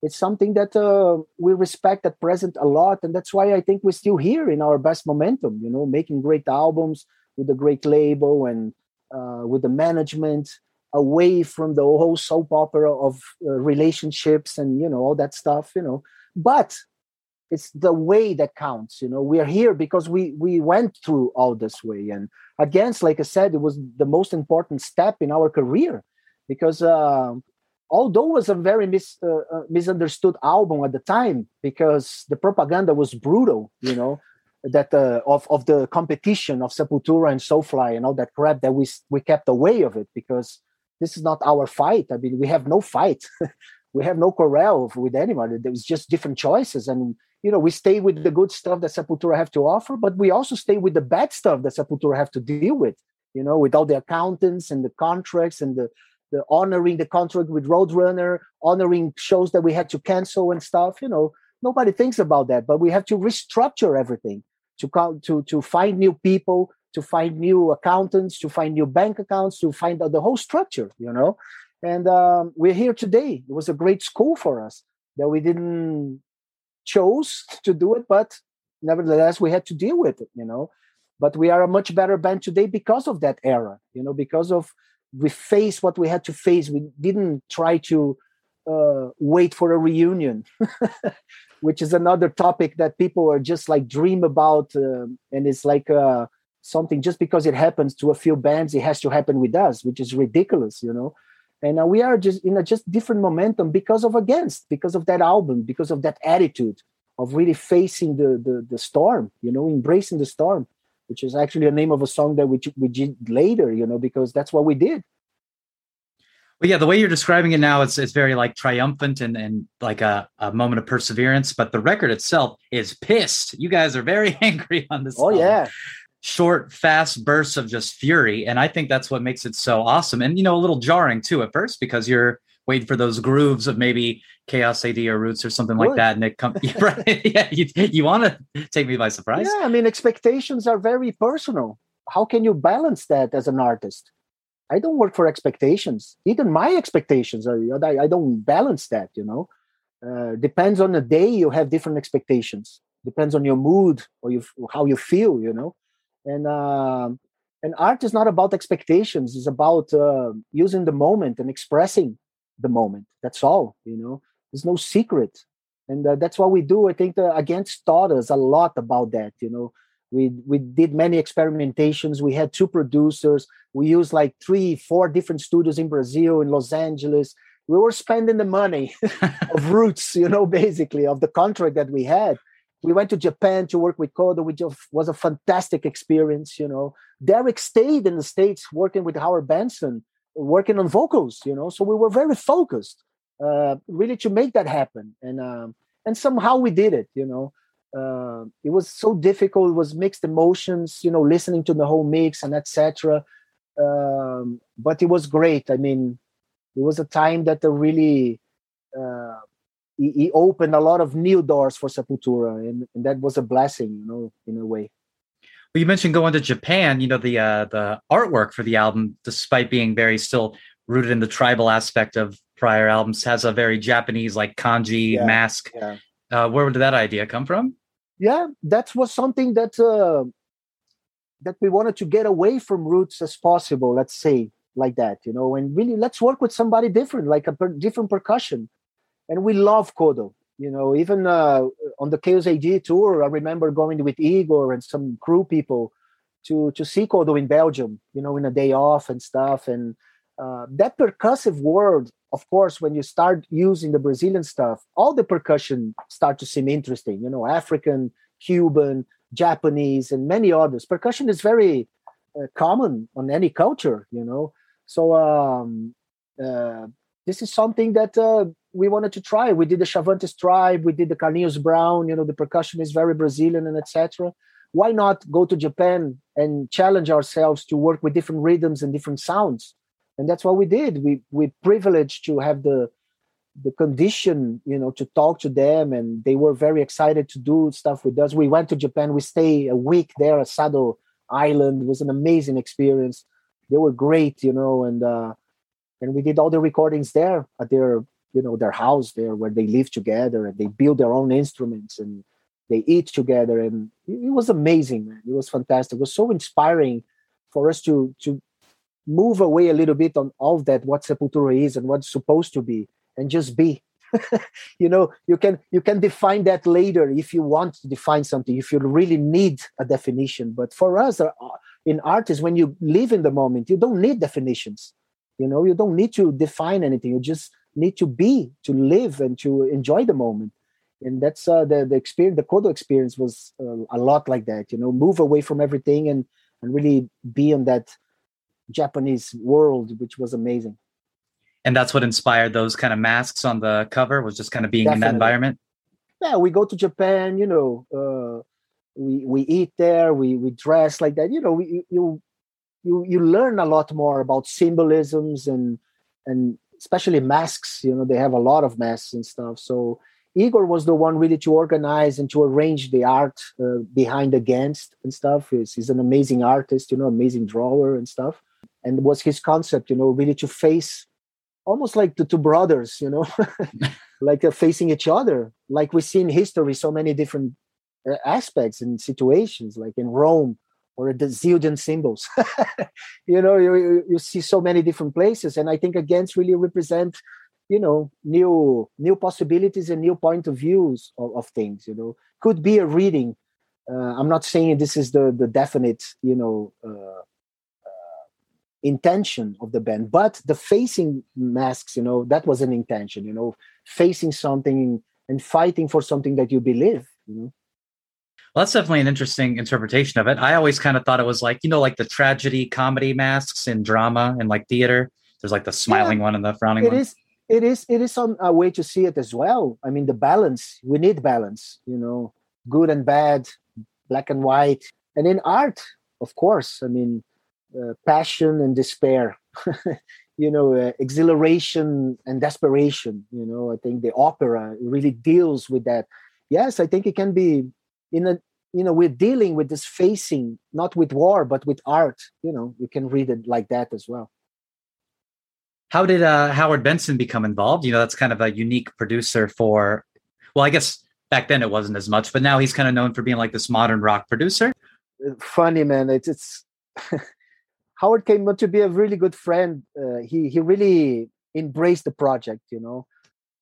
it's something that uh, we respect at present a lot. And that's why i think we're still here in our best momentum you know making great albums with a great label and uh, with the management away from the whole soap opera of uh, relationships and you know all that stuff you know. But it's the way that counts you know. We are here because we we went through all this way. And against like i said it was the most important step in our career because uh, although it was a very mis, uh, uh, misunderstood album at the time because the propaganda was brutal you know that uh, of of the competition of sepultura and soulfly and all that crap that we we kept away of it because this is not our fight. I mean we have no fight. [LAUGHS] We have no quarrel with anybody there was just different choices. And you know we stay with the good stuff that sepultura have to offer but we also stay with the bad stuff that sepultura have to deal with you know with all the accountants and the contracts and the the honoring the contract with roadrunner honoring shows that we had to cancel and stuff you know. Nobody thinks about that but we have to restructure everything to to to find new people to find new accountants to find new bank accounts to find out the whole structure you know and um, we're here today it was a great school for us that we didn't chose [LAUGHS] to do it, but nevertheless, we had to deal with it, you know. But we are a much better band today because of that era, you know, because of we faced what we had to face. We didn't try to uh, wait for a reunion, [LAUGHS] which is another topic that people are just like dream about, uh, and it's like uh, something just because it happens to a few bands, it has to happen with us, which is ridiculous, you know and uh, we are just in a just different momentum because of against because of that album because of that attitude of really facing the the, the storm you know embracing the storm which is actually a name of a song that we, we did later you know because that's what we did well, yeah, the way you're describing it now, it's it's very like triumphant and and like a, a moment of perseverance. But the record itself is pissed. You guys are very [LAUGHS] angry on this. Oh album. yeah, short, fast bursts of just fury. And I think that's what makes it so awesome. And, you know, a little jarring too at first because you're waiting for those grooves of maybe Chaos AD or Roots or something like that. And it comes, [LAUGHS] right? yeah, you, you want to take me by surprise. Yeah, I mean, expectations are very personal. How can you balance that as an artist? I don't work for expectations. Even my expectations are, I, I don't balance that, you know. Uh, depends on the day you have different expectations depends on your mood or you, how you feel you know and uh, and art is not about expectations it's about uh, using the moment and expressing the moment that's all you know? There's no secret. And uh, that's what we do i think the against taught us a lot about that you know? We we did many experimentations we had two producers we used like three four different studios in brazil in los angeles. We were spending the money [LAUGHS] of roots you know basically of the contract that we had we went to Japan to work with Kodo, which was a fantastic experience. You know, Derrick stayed in the states working with Howard Benson, working on vocals. You know, so we were very focused, uh, really to make that happen, and um, and somehow we did it. You know, uh, it was so difficult. It was mixed emotions. You know, listening to the whole mix and etc. Um, but it was great. I mean, it was a time that really. Uh, he, he, opened a lot of new doors for Sepultura, and, and, that was a blessing, you know, in a way. Well, you mentioned going to Japan. You know, the uh, the artwork for the album, despite being very still rooted in the tribal aspect of prior albums, has a very Japanese like kanji yeah, mask. Yeah. Uh, where did that idea come from? Yeah, that was something that uh, that we wanted to get away from roots as possible. Let's say like that, you know, and really let's work with somebody different, like a per- different percussion and we love Kodo. You know, even uh, on the Chaos tour, I remember going with Igor and some crew people to to see Kodo in Belgium. You know, in a day off and stuff. And uh, that percussive world, of course, when you start using the Brazilian stuff, all the percussion start to seem interesting. You know, African, Cuban, Japanese, and many others. Percussion is very uh, common on any culture. You know, so um, uh, this is something that uh, we wanted to try. We did the Chavantes tribe, we did the Carlinhos Brown. You know, the percussion is very Brazilian and etc. Why not go to Japan and challenge ourselves to work with different rhythms and different sounds? And that's what we did. We we privileged to have the the condition, you know, to talk to them, and they were very excited to do stuff with us. We went to Japan. We stayed a week there at Sado Island. It was an amazing experience. They were great, you know, and uh, and we did all the recordings there at their you know their house there where they live together and they build their own instruments and they eat together. And it was amazing man. It was fantastic. It was so inspiring for us to to move away a little bit on all that what sepultura is and what's supposed to be and just be. [LAUGHS] You know you can you can define that later if you want to define something if you really need a definition. But for us uh, in art is when you live in the moment you don't need definitions. You know you don't need to define anything. You just need to be to live and to enjoy the moment. And that's uh, the the experience the kodo experience was uh, a lot like that you know move away from everything and and really be in that japanese world which was amazing. And that's what inspired those kind of masks on the cover was just kind of being Definitely. in that environment? Yeah we go to japan you know uh, we we eat there we we dress like that. You know we, you you you learn a lot more about symbolisms and and especially masks you know they have a lot of masks and stuff. So igor was the one really to organize and to arrange the art uh, behind against and stuff. He's, he's an amazing artist you know amazing drawer and stuff. And was his concept you know really to face almost like the two brothers you know [LAUGHS] like uh, facing each other. Like we see in history so many different uh, aspects and situations like in rome or the zildjian cymbals. [LAUGHS] You know you, you see so many different places and i think against really represent you know new new possibilities and new point of views of, of things you know. Could be a reading. Uh, i'm not saying this is the the definite you know uh, uh, intention of the band but the facing masks you know that was an intention you know facing something and fighting for something that you believe you know well, that's definitely an interesting interpretation of it. I always kind of thought it was like, you know, like the tragedy comedy masks in drama and like theater. There's like the smiling yeah, one and the frowning it one. It is it is it is some a way to see it as well. I mean the balance, we need balance, you know, good and bad, black and white. And in art, of course, I mean uh, passion and despair. [LAUGHS] you know, uh, exhilaration and desperation, you know, I think the opera really deals with that. Yes, I think it can be in a you know we're dealing with this facing not with war but with art you know you can read it like that as well. How did uh, howard benson become involved? You know that's kind of a unique producer for well i guess back then it wasn't as much but now he's kind of known for being like this modern rock producer. Funny man it's, it's [LAUGHS] howard came to be a really good friend. Uh, he he really embraced the project you know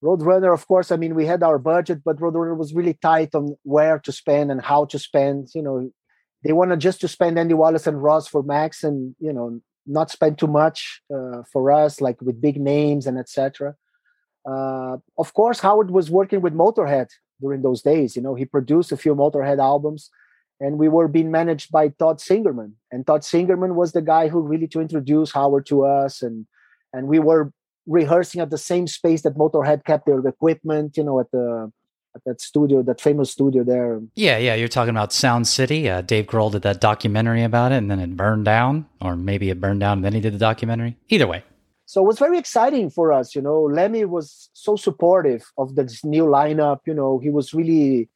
Roadrunner, of course, I mean, we had our budget, but Roadrunner was really tight on where to spend and how to spend. You know, they wanted just to spend Andy Wallace and Ross for Max and, you know, not spend too much uh, for us, like with big names and etc. Uh, of course, Howard was working with Motorhead during those days. You know, he produced a few Motorhead albums, and we were being managed by Todd Singerman. And Todd Singerman was the guy who really to introduce Howard to us, and and we were rehearsing at the same space that Motorhead kept their equipment, you know, at the at that studio, that famous studio there. Yeah, yeah, you're talking about Sound City. Uh, Dave Grohl did that documentary about it, and then it burned down, or maybe it burned down, and then he did the documentary. Either way. So it was very exciting for us, you know. Lemmy was so supportive of this new lineup. You know, he was really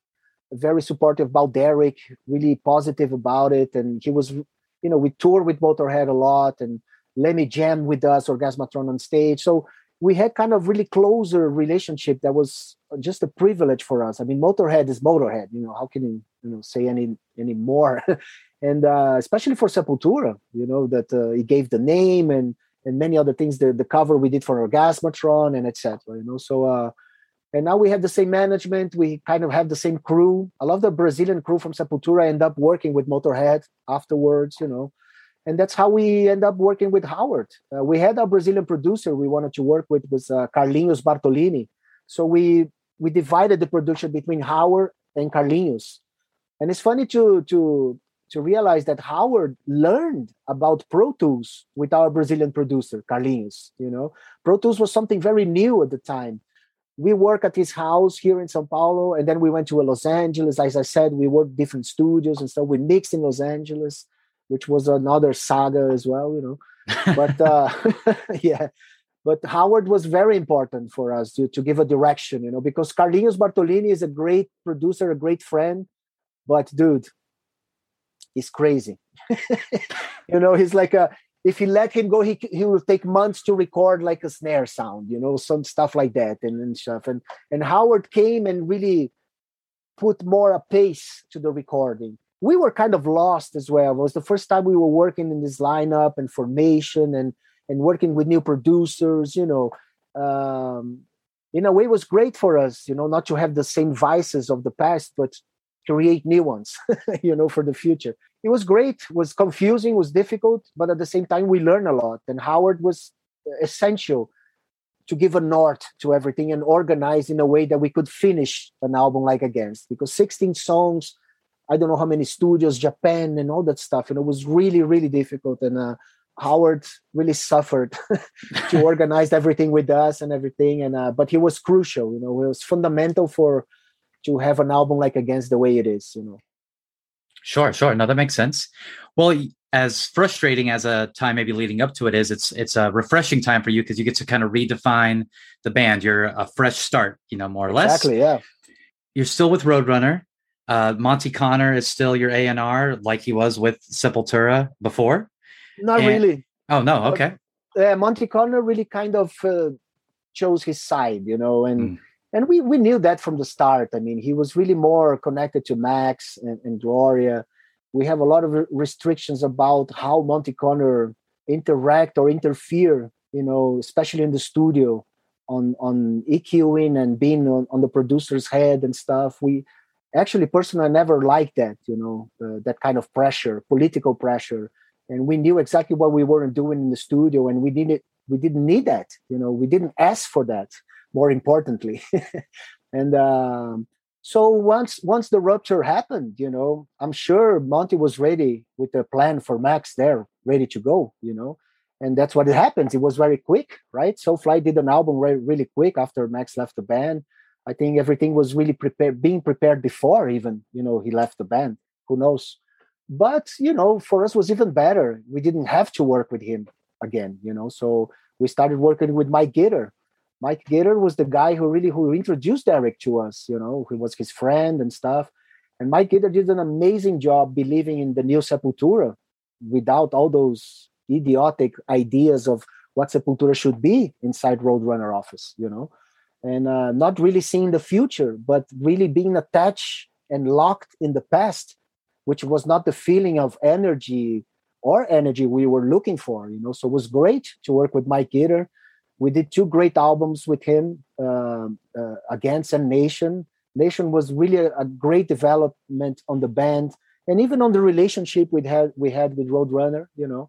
very supportive about Derrick, really positive about it, and he was, you know, we toured with Motorhead a lot, and Lemmy jam with us, Orgasmatron on stage. So we had kind of really closer relationship that was just a privilege for us. I mean, Motorhead is Motorhead. You know, how can you you know say any any more? [LAUGHS] and uh, especially for Sepultura, you know that uh, he gave the name and and many other things. The the cover we did for Orgasmatron and etc. You know, so. uh and now we have the same management. We kind of have the same crew. I love the Brazilian crew from Sepultura. End up working with Motorhead afterwards. You know, and that's how we end up working with Howard. Uh, we had a Brazilian producer we wanted to work with was uh, Carlinhos Bartolini, so we we divided the production between Howard and Carlinhos, and it's funny to to to realize that Howard learned about Pro Tools with our Brazilian producer Carlinhos. You know, Pro Tools was something very new at the time. We work at his house here in São Paulo, and then we went to Los Angeles. As I said, we worked different studios and stuff. We mixed in Los Angeles which was another saga as well, you know. But [LAUGHS] uh, [LAUGHS] yeah, but Howard was very important for us to, to give a direction, you know, because Carlinhos Bartolini is a great producer, a great friend, but dude, he's crazy. [LAUGHS] you know, he's like a if you let him go, he he will take months to record like a snare sound, you know, some stuff like that and, and stuff. And and Howard came and really put more a pace to the recording we were kind of lost as well. It was the first time we were working in this lineup and formation and and working with new producers. You know, um, in a way, it was great for us. You know, not to have the same vices of the past, but create new ones. [LAUGHS] you know, for the future. It was great. It was confusing. Was difficult, but at the same time, we learned a lot. And Howard was essential to give a north to everything and organize in a way that we could finish an album like Against because 16 songs I don't know how many studios, Japan, and all that stuff. And it was really, really difficult. And uh, Howard really suffered [LAUGHS] to [LAUGHS] organize everything with us and everything. And uh, but he was crucial. You know, it was fundamental for to have an album like Against the way it is. You know. Sure, sure. No, that makes sense. Well, as frustrating as a time maybe leading up to it is, it's it's a refreshing time for you because you get to kind of redefine the band. You're a fresh start, you know, more or less. Exactly. Yeah. You're still with Roadrunner. Uh, Monte Conner is still your A and R, like he was with Sepultura before. Not and, really. Oh no. Okay. Uh, Monte Conner really kind of uh, chose his side, you know, and mm. and we we knew that from the start. I mean, he was really more connected to Max and, and Gloria. We have a lot of restrictions about how Monte Conner interact or interfere, you know, especially in the studio on on EQing and being on, on the producer's head and stuff. We actually personally I never liked that you know uh, that kind of pressure political pressure. And we knew exactly what we weren't doing in the studio and we didn't we didn't need that you know we didn't ask for that more importantly. [LAUGHS] And um, so once once the rupture happened you know i'm sure monte was ready with a plan for max there ready to go you know. And that's what it happens. It was very quick right? Soulfly did an album re- really quick after max left the band I think everything was really prepared, being prepared before even you know he left the band. Who knows? But you know, for us was even better. We didn't have to work with him again. You know, so we started working with Mike Gitter. Mike Gitter was the guy who really who introduced Derrick to us. You know, who was his friend and stuff. And Mike Gitter did an amazing job believing in the new Sepultura without all those idiotic ideas of what Sepultura should be inside Roadrunner office. You know and uh, not really seeing the future, but really being attached and locked in the past, which was not the feeling of energy or energy we were looking for. You know, so it was great to work with Mike Gitter. We did two great albums with him, uh, uh, Against and Nation. Nation was really a, a, great development on the band and even on the relationship we had we had with Roadrunner. You know,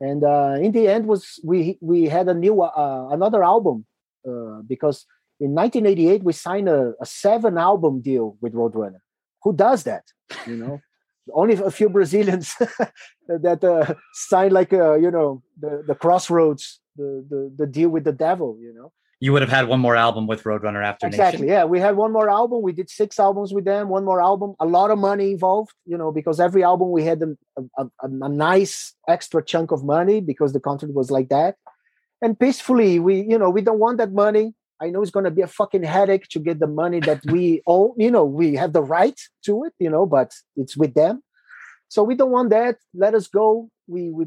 and uh, in the end was we we had a new uh, another album uh, because in 1988 we signed a, a seven album deal with roadrunner. Who does that you know? [LAUGHS] Only a few brazilians [LAUGHS] that uh, signed like uh, you know the, the crossroads the, the the deal with the devil you know? You would have had one more album with roadrunner after exactly Nation. yeah we had one more album we did six albums with them one more album a lot of money involved you know because every album we had a, a, a, a nice extra chunk of money because the contract was like that. And peacefully we you know we don't want that money I know it's going to be a fucking headache to get the money that we own. You know, we have the right to it, you know, but it's with them. So we don't want that. Let us go. We we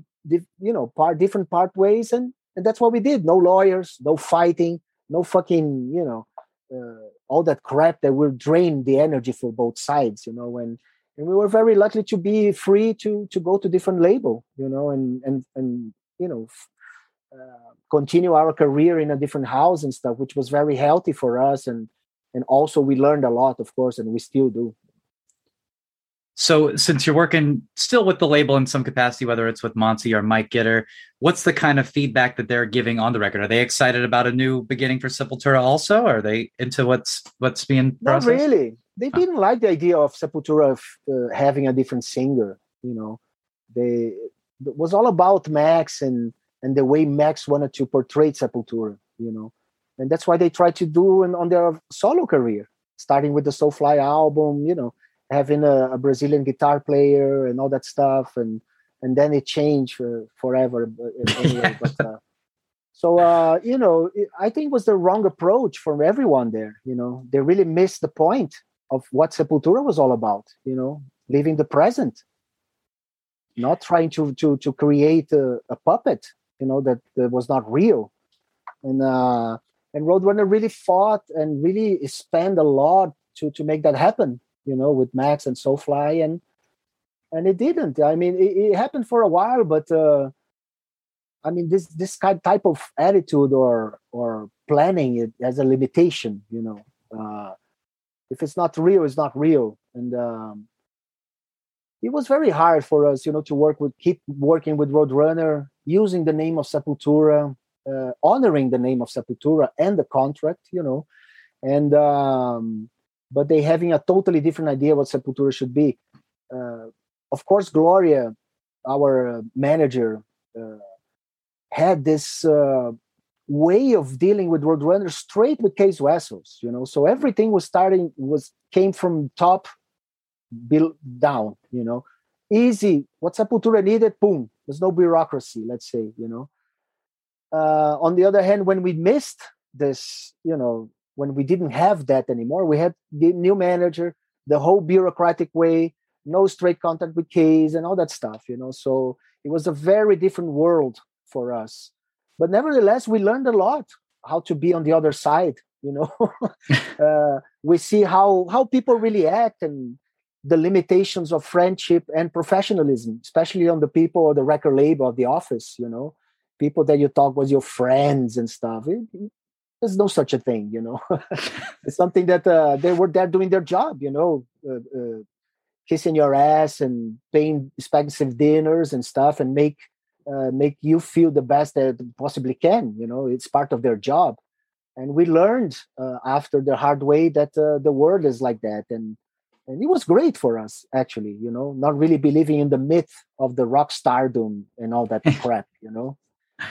you know, part different part ways, and and that's what we did. No lawyers, no fighting, no fucking, you know, uh, all that crap that will drain the energy for both sides, you know. And and we were very lucky to be free to to go to different label, you know, and and and you know, continue our career in a different house and stuff, which was very healthy for us. And and also we learned a lot, of course, and we still do. So, since you're working still with the label in some capacity, whether it's with Monte or Mike Gitter, what's the kind of feedback that they're giving on the record? Are they excited about a new beginning for Sepultura? Also, are they into what's what's being processed? Not really. They didn't like the idea of Sepultura of, uh, having a different singer. You know, they it was all about Max and and the way Max wanted to portray Sepultura, you know. And that's why they tried to do in, on their solo career, starting with the Soulfly album, you know, having a, a Brazilian guitar player and all that stuff, and and then it changed for, forever. Anyway, [LAUGHS] but uh, so uh, you know, it, I think was the wrong approach from everyone there. You know, they really missed the point of what Sepultura was all about. You know, living the present, not trying to to to create a, a puppet you know that, that was not real and uh and roadrunner really fought and really spent a lot to to make that happen you know with max and soulfly and and it didn't. I mean, it, it happened for a while, but uh, I mean, this this kind type of attitude or or planning it has a limitation. You know, uh, if it's not real, it's not real, and um, it was very hard for us, you know, to work with keep working with Roadrunner, using the name of Sepultura, uh, honoring the name of Sepultura and the contract, you know, and um, but they having a totally different idea what Sepultura should be. Uh, of course, Gloria, our manager, uh, had this uh, way of dealing with Roadrunner straight with Cees Wessels, you know. So everything was starting was came from top build down, you know. Easy. What Sepultura needed, boom. There's no bureaucracy, let's say, you know. Uh, on the other hand, when we missed this, you know, when we didn't have that anymore, we had the new manager, the whole bureaucratic way, no straight contact with Cees and all that stuff, you know. So it was a very different world for us. But nevertheless, we learned a lot how to be on the other side, you know. [LAUGHS] uh, we see how how people really act and the limitations of friendship and professionalism, especially on the people or the record label of the office, you know, people that you talk with your friends and stuff. It, there's no such a thing, you know. [LAUGHS] it's something that uh, they were there doing their job, you know, uh, uh, kissing your ass and paying expensive dinners and stuff, and make uh, make you feel the best that possibly can. You know, it's part of their job. And we learned uh, after the hard way that uh, the world is like that, and and it was great for us actually. You know, not really believing in the myth of the rock stardom and all that [LAUGHS] crap. You know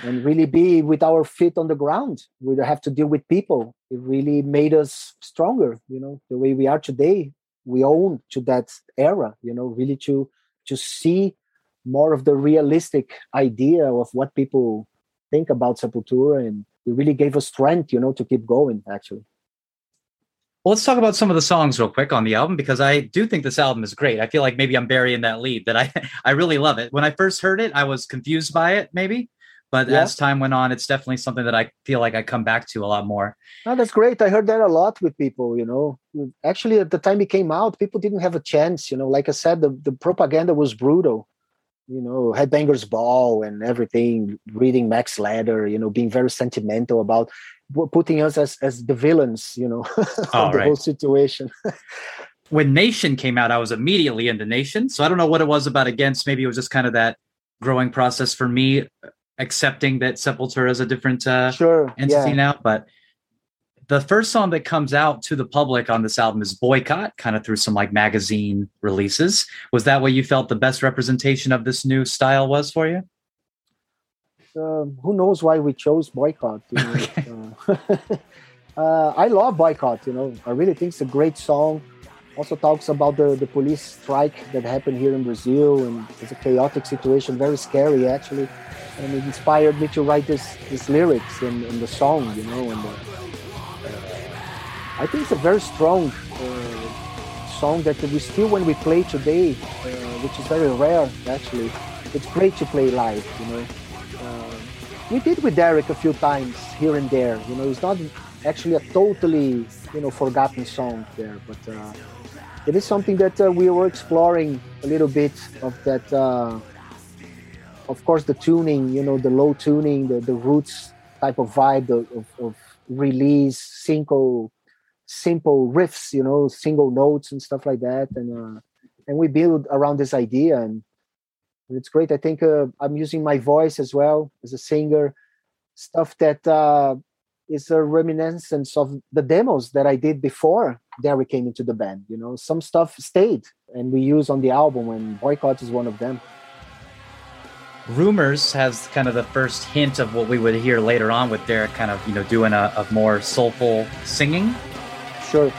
and really be with our feet on the ground. We don't have to deal with people. It really made us stronger. You know, the way we are today, we own to that era. You know, really to to see more of the realistic idea of what people think about Sepultura, and it really gave us strength. You know, to keep going. Actually. Well, let's talk about some of the songs real quick on the album because I do think this album is great. I feel like maybe I'm burying that lead that I [LAUGHS] I really love it. When I first heard it, I was confused by it maybe, but yeah. as time went on, it's definitely something that I feel like I come back to a lot more. Oh, that's great. I heard that a lot with people, you know. Actually, at the time it came out, people didn't have a chance, you know. Like I said, the, the propaganda was brutal, you know, Headbangers Ball and everything, reading Max Lader, you know, being very sentimental about putting us as, as the villains, you know, [LAUGHS] oh, the right. whole situation. [LAUGHS] when Nation came out, I was immediately into Nation. So I don't know what it was about Against. Maybe it was just kind of that growing process for me accepting that Sepultura is a different uh, sure, entity yeah. now. But the first song that comes out to the public on this album is Boycott, kind of through some like magazine releases. Was that what you felt the best representation of this new style was for you? Um, who knows why we chose Boycott? You know? okay. uh, [LAUGHS] uh, I love Boycott. You know, I really think it's a great song also talks about the, the police strike that happened here in Brazil and it's a chaotic situation, very scary actually. And it inspired me to write this, this lyrics in, in the song, you know. And uh, I think it's a very strong uh, song that we still, when we play today, uh, which is very rare actually, it's great to play live, you know. We did with Derrick a few times here and there, you know. It's not actually a totally, you know, forgotten song there, but uh, it is something that uh, we were exploring a little bit of that uh, of course the tuning you know the low tuning the, the roots type of vibe of, of, of release single simple riffs you know single notes and stuff like that and uh, and we build around this idea and it's great i think uh, i'm using my voice as well as a singer stuff that uh, is a reminiscence of the demos that i did before Derrick came into the band. You know, some stuff stayed and we use on the album, and Boycott is one of them. Rumors has kind of the first hint of what we would hear later on with Derrick kind of, you know, doing a, a more soulful singing. Sure.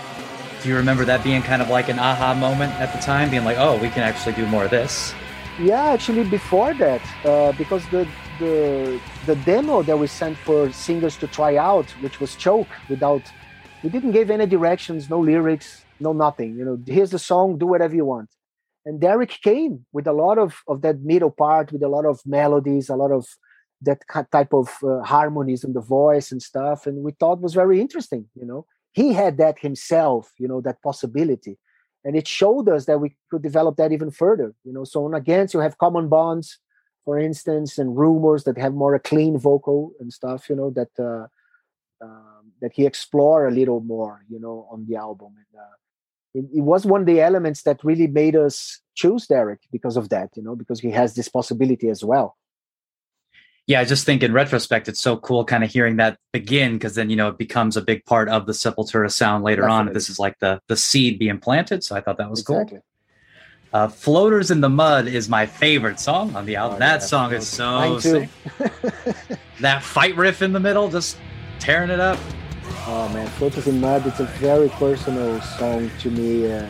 Do you remember that being kind of like an aha moment at the time, being like, oh, we can actually do more of this? Yeah, actually, before that, uh, because the the the demo that we sent for singers to try out, which was Choke, without we didn't give any directions, no lyrics, no nothing. You know, here's the song, do whatever you want. And Derrick came with a lot of, of that middle part, with a lot of melodies, a lot of that type of uh, harmonies in the voice and stuff. And we thought was very interesting. You know, he had that himself. You know, that possibility. And it showed us that we could develop that even further. You know, so on against you have common bonds, for instance, and rumors that have more a clean vocal and stuff. You know that uh, um, that he explore a little more. You know, on the album. And, uh, it, it, was one of the elements that really made us choose Derrick because of that. You know, because he has this possibility as well yeah, I just think in retrospect, it's so cool kind of hearing that begin because then you know it becomes a big part of the Sepultura sound later Definitely. on. This is like the the seed being planted, so I thought that was exactly. cool. Uh, "Floaters in the Mud" is my favorite song on the album. Oh, that yeah, song is so sick. that fight riff in the middle, just tearing it up. Oh man, "Floaters in Mud" it's a very personal song to me. Uh,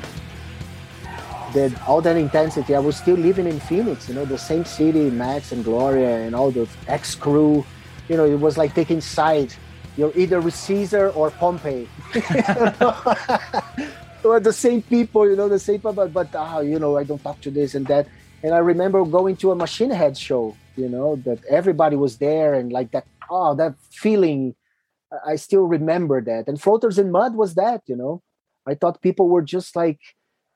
that all that intensity. I was still living in Phoenix, you know, the same city, Max and Gloria and all the ex crew. You know, it was like taking side. You're either with Caesar or Pompey. [LAUGHS] or the same people, you know, the same people, but, but ah, you know, I don't talk to this and that. And I remember going to a Machine Head show, you know, that everybody was there and like that, oh, that feeling. I still remember that. And Floaters in Mud was that, you know. I thought people were just like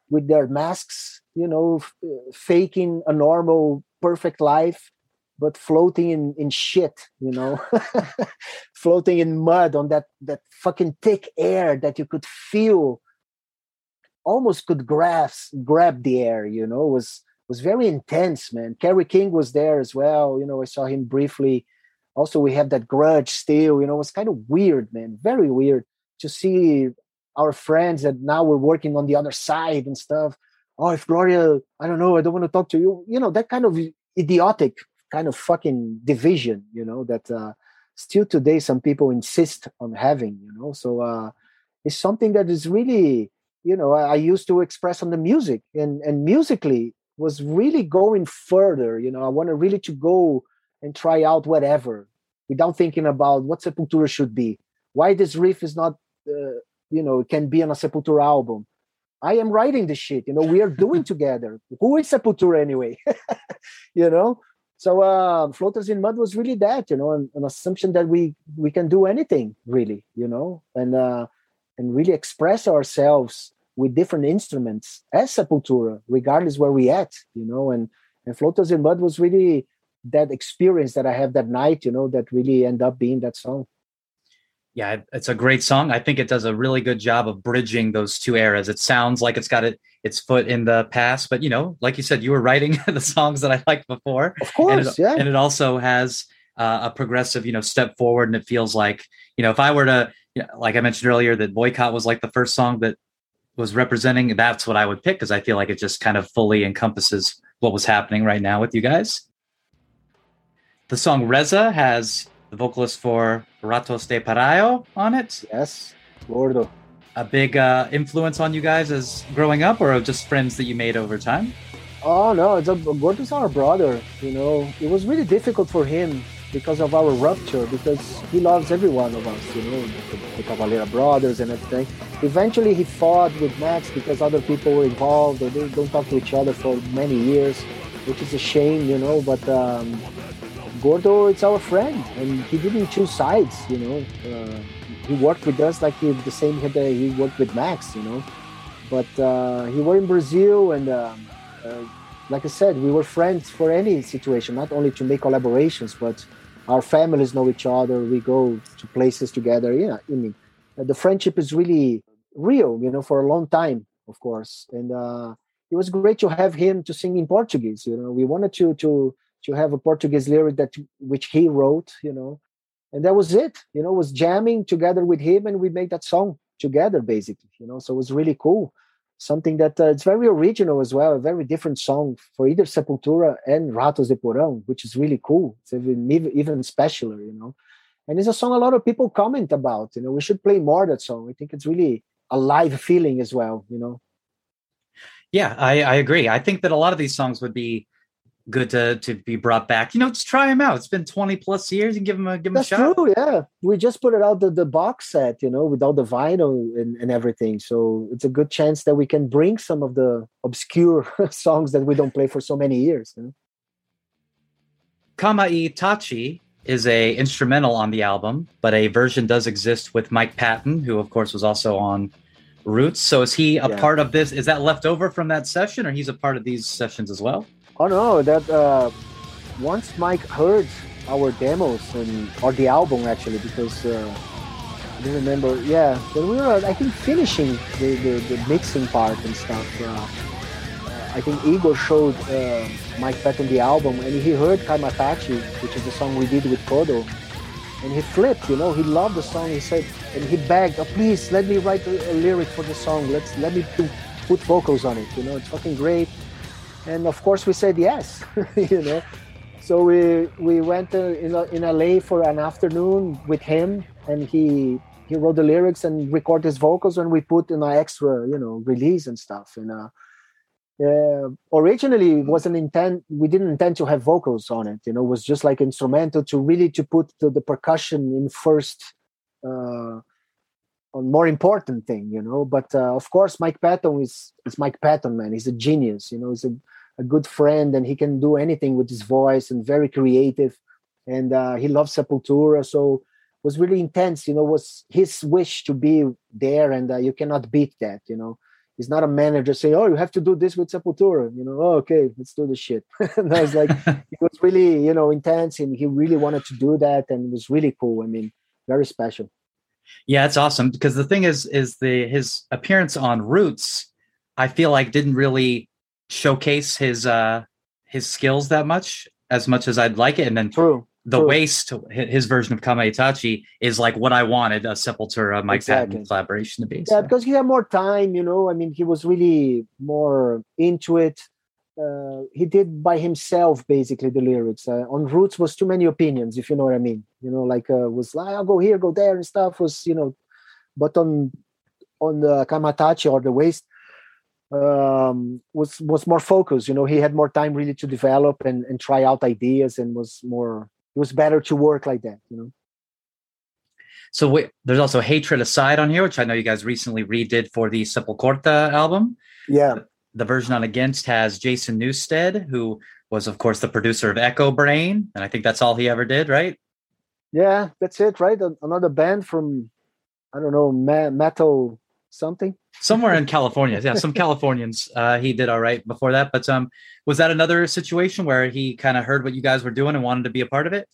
with their masks, you know, f- faking a normal, perfect life, but floating in, in shit, you know, [LAUGHS] floating in mud on that, that fucking thick air that you could feel, almost could grasp, grab the air, you know, was, was very intense, man. Kerry King was there as well. You know, I saw him briefly. Also, we have that grudge still, you know, it was kind of weird, man. Very weird to see our friends that now we're working on the other side and stuff. Oh, if Gloria, I don't know, I don't want to talk to you. You know, that kind of idiotic kind of fucking division, you know, that uh, still today some people insist on having, you know. So uh, it's something that is really, you know, I, I used to express on the music and and musically was really going further. You know, I wanted really to go and try out whatever without thinking about what Sepultura should be. Why this riff is not uh, you know it can be on a sepultura album. I am writing this shit you know we are doing [LAUGHS] together. Who is sepultura anyway? [LAUGHS] You know? So uh floaters in mud was really that you know an, an, assumption that we we can do anything really you know? And uh and really express ourselves with different instruments as sepultura regardless where we at you know? And and floaters in mud was really that experience that i have that night you know that really end up being that song yeah, it's a great song. I think it does a really good job of bridging those two eras. It sounds like it's got it, its foot in the past, but you know, like you said, you were writing [LAUGHS] the songs that I liked before. Of course, and it, yeah. And it also has uh, a progressive, you know, step forward. And it feels like, you know, if I were to, you know, like I mentioned earlier, that Boycott was like the first song that was representing, that's what I would pick because I feel like it just kind of fully encompasses what was happening right now with you guys. The song Reza has the vocalist for Ratos de Porão on it. Yes, Gordo. A big uh, influence on you guys as growing up, or just friends that you made over time? Oh no, it's a, Gordo's our brother. You know, it was really difficult for him because of our rupture, because he loves every one of us. You know, the, the Cavalera brothers and everything. Eventually, he fought with Max because other people were involved. and They don't talk to each other for many years, which is a shame. You know, but. Um, Gordo is our friend, and he didn't choose sides. You know, uh, he worked with us like he, the same he worked with Max. You know, but uh, he was in Brazil, and um, uh, like I said, we were friends for any situation, not only to make collaborations, but our families know each other. We go to places together. Yeah, I mean, the friendship is really real. You know, for a long time, of course, and uh, it was great to have him to sing in Portuguese. You know, we wanted to to to have a Portuguese lyric that which he wrote, you know, and that was it. You know, was jamming together with him, and we made that song together, basically. You know, so it was really cool. Something that uh, it's very original as well, a very different song for either Sepultura and Ratos de Porão, which is really cool. It's even even specialer, you know. And it's a song a lot of people comment about. You know, we should play more that song. I think it's really a live feeling as well. You know. Yeah, I, I agree. I think that a lot of these songs would be good to to be brought back. You know, just try them out. It's been twenty plus years, and give them a give them That's a shot. True, yeah. We just put it out the, the box set, you know, with all the vinyl and, and everything. So it's a good chance that we can bring some of the obscure [LAUGHS] songs that we don't play for so many years. You know? Kamaitachi is a instrumental on the album, but a version does exist with Mike Patton, who of course was also on Roots. So is he a Yeah. part of this? Is that left over from that session, or he's a part of these sessions as well? Oh no, that uh, once Mike heard our demos and or the album actually, because uh, I don't remember. Yeah, we were I think finishing the, the, the mixing part and stuff. Uh, I think Igor showed uh, Mike Patton the album, and he heard Kamaitachi, which is the song we did with Kodo, and he flipped. You know, he loved the song. He said, and he begged, oh, "Please let me write a, a lyric for the song. Let's let me do, put vocals on it. You know, it's fucking great." And of course, we said yes. [LAUGHS] you know, so we we went uh, in in LA for an afternoon with him, and he he wrote the lyrics and recorded his vocals, and we put in an extra, you know, release and stuff. And uh, originally, it wasn't intent. We didn't intend to have vocals on it. You know, it was just like instrumental to really to put the, the percussion in first. Uh, on more important thing, you know. But uh, of course, Mike Patton is is Mike Patton, man. He's a genius. You know, he's a, a good friend, and he can do anything with his voice, and very creative. And uh, he loves Sepultura, so it was really intense. You know, was his wish to be there, and uh, you cannot beat that. You know, he's not a manager saying, "Oh, you have to do this with Sepultura." You know, oh, okay, let's do the shit. [LAUGHS] and I was like, [LAUGHS] it was really, you know, intense, and he really wanted to do that, and it was really cool. I mean, very special. Yeah, it's awesome because the thing is, is the his appearance on Roots, I feel like didn't really showcase his uh his skills that much as much as I'd like it, and then True. the True. waste his version of Kamaitachi is like what I wanted a Sepultura Mike Exactly. Patton collaboration to be. Yeah, so. because he had more time, you know. I mean, he was really more into it. Uh, he did by himself basically the lyrics. Uh, on Roots was too many opinions, if you know what I mean. You know, like uh, was like I'll go here, go there, and stuff was you know. But on on the Kamaitachi or the Waste um, was was more focused. You know, he had more time really to develop and and try out ideas, and was more. It was better to work like that, you know. So wait, there's also Hatred Aside on here, which I know you guys recently redid for the SepulQuarta album. Yeah. The version on Against has Jason Newsted, who was, of course, the producer of Echobrain, and I think that's all he ever did, right? Yeah, that's it, right? Another band from, I don't know, metal something. Somewhere in [LAUGHS] California, yeah, some Californians. Uh, he did all right before that, but um, was that another situation where he kind of heard what you guys were doing and wanted to be a part of it?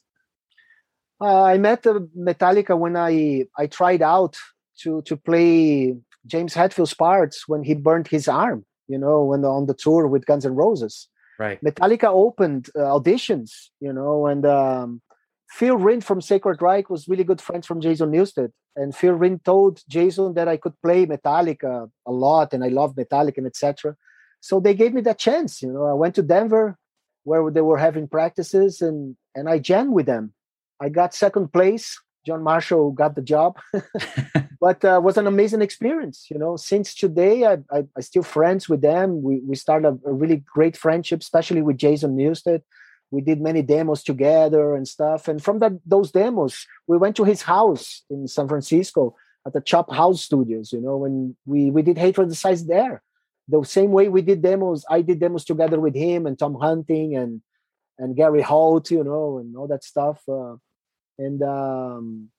Uh, I met uh, Metallica when I I tried out to to play James Hetfield's parts when he burned his arm. You know, when on the tour with Guns N' Roses. Right. Metallica opened uh, auditions, you know, and um, Phil Rind from Sacred Reich was really good friends from Jason Newsted. And Phil Rind told Jason that I could play Metallica a lot and I love Metallica and etc. So they gave me that chance, you know. I went to Denver where they were having practices and and I jammed with them. I got second place. John Marshall got the job, [LAUGHS] but uh, was an amazing experience. You know, since today, I, I, I still friends with them. We we started a, a really great friendship, especially with Jason Newsted. We did many demos together and stuff. And from that those demos, we went to his house in San Francisco at the Chop House Studios. You know, and we we did Hatred Aside there, the same way we did demos. I did demos together with him and Tom Hunting and and Gary Holt, you know, and all that stuff. Uh, and um,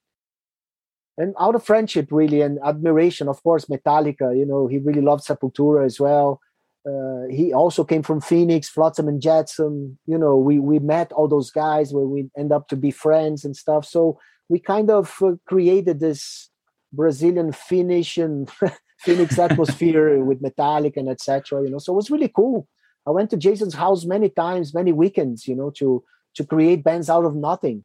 and out of friendship, really, and admiration, of course, Metallica. You know, he really loved Sepultura as well. Uh, he also came from Phoenix, Flotsam and Jetsam. You know, we we met all those guys where we end up to be friends and stuff. So we kind of uh, created this Brazilian Finnish and [LAUGHS] Phoenix atmosphere [LAUGHS] with Metallica and etc. You know, so it was really cool. I went to Jason's house many times, many weekends. You know, to to create bands out of nothing.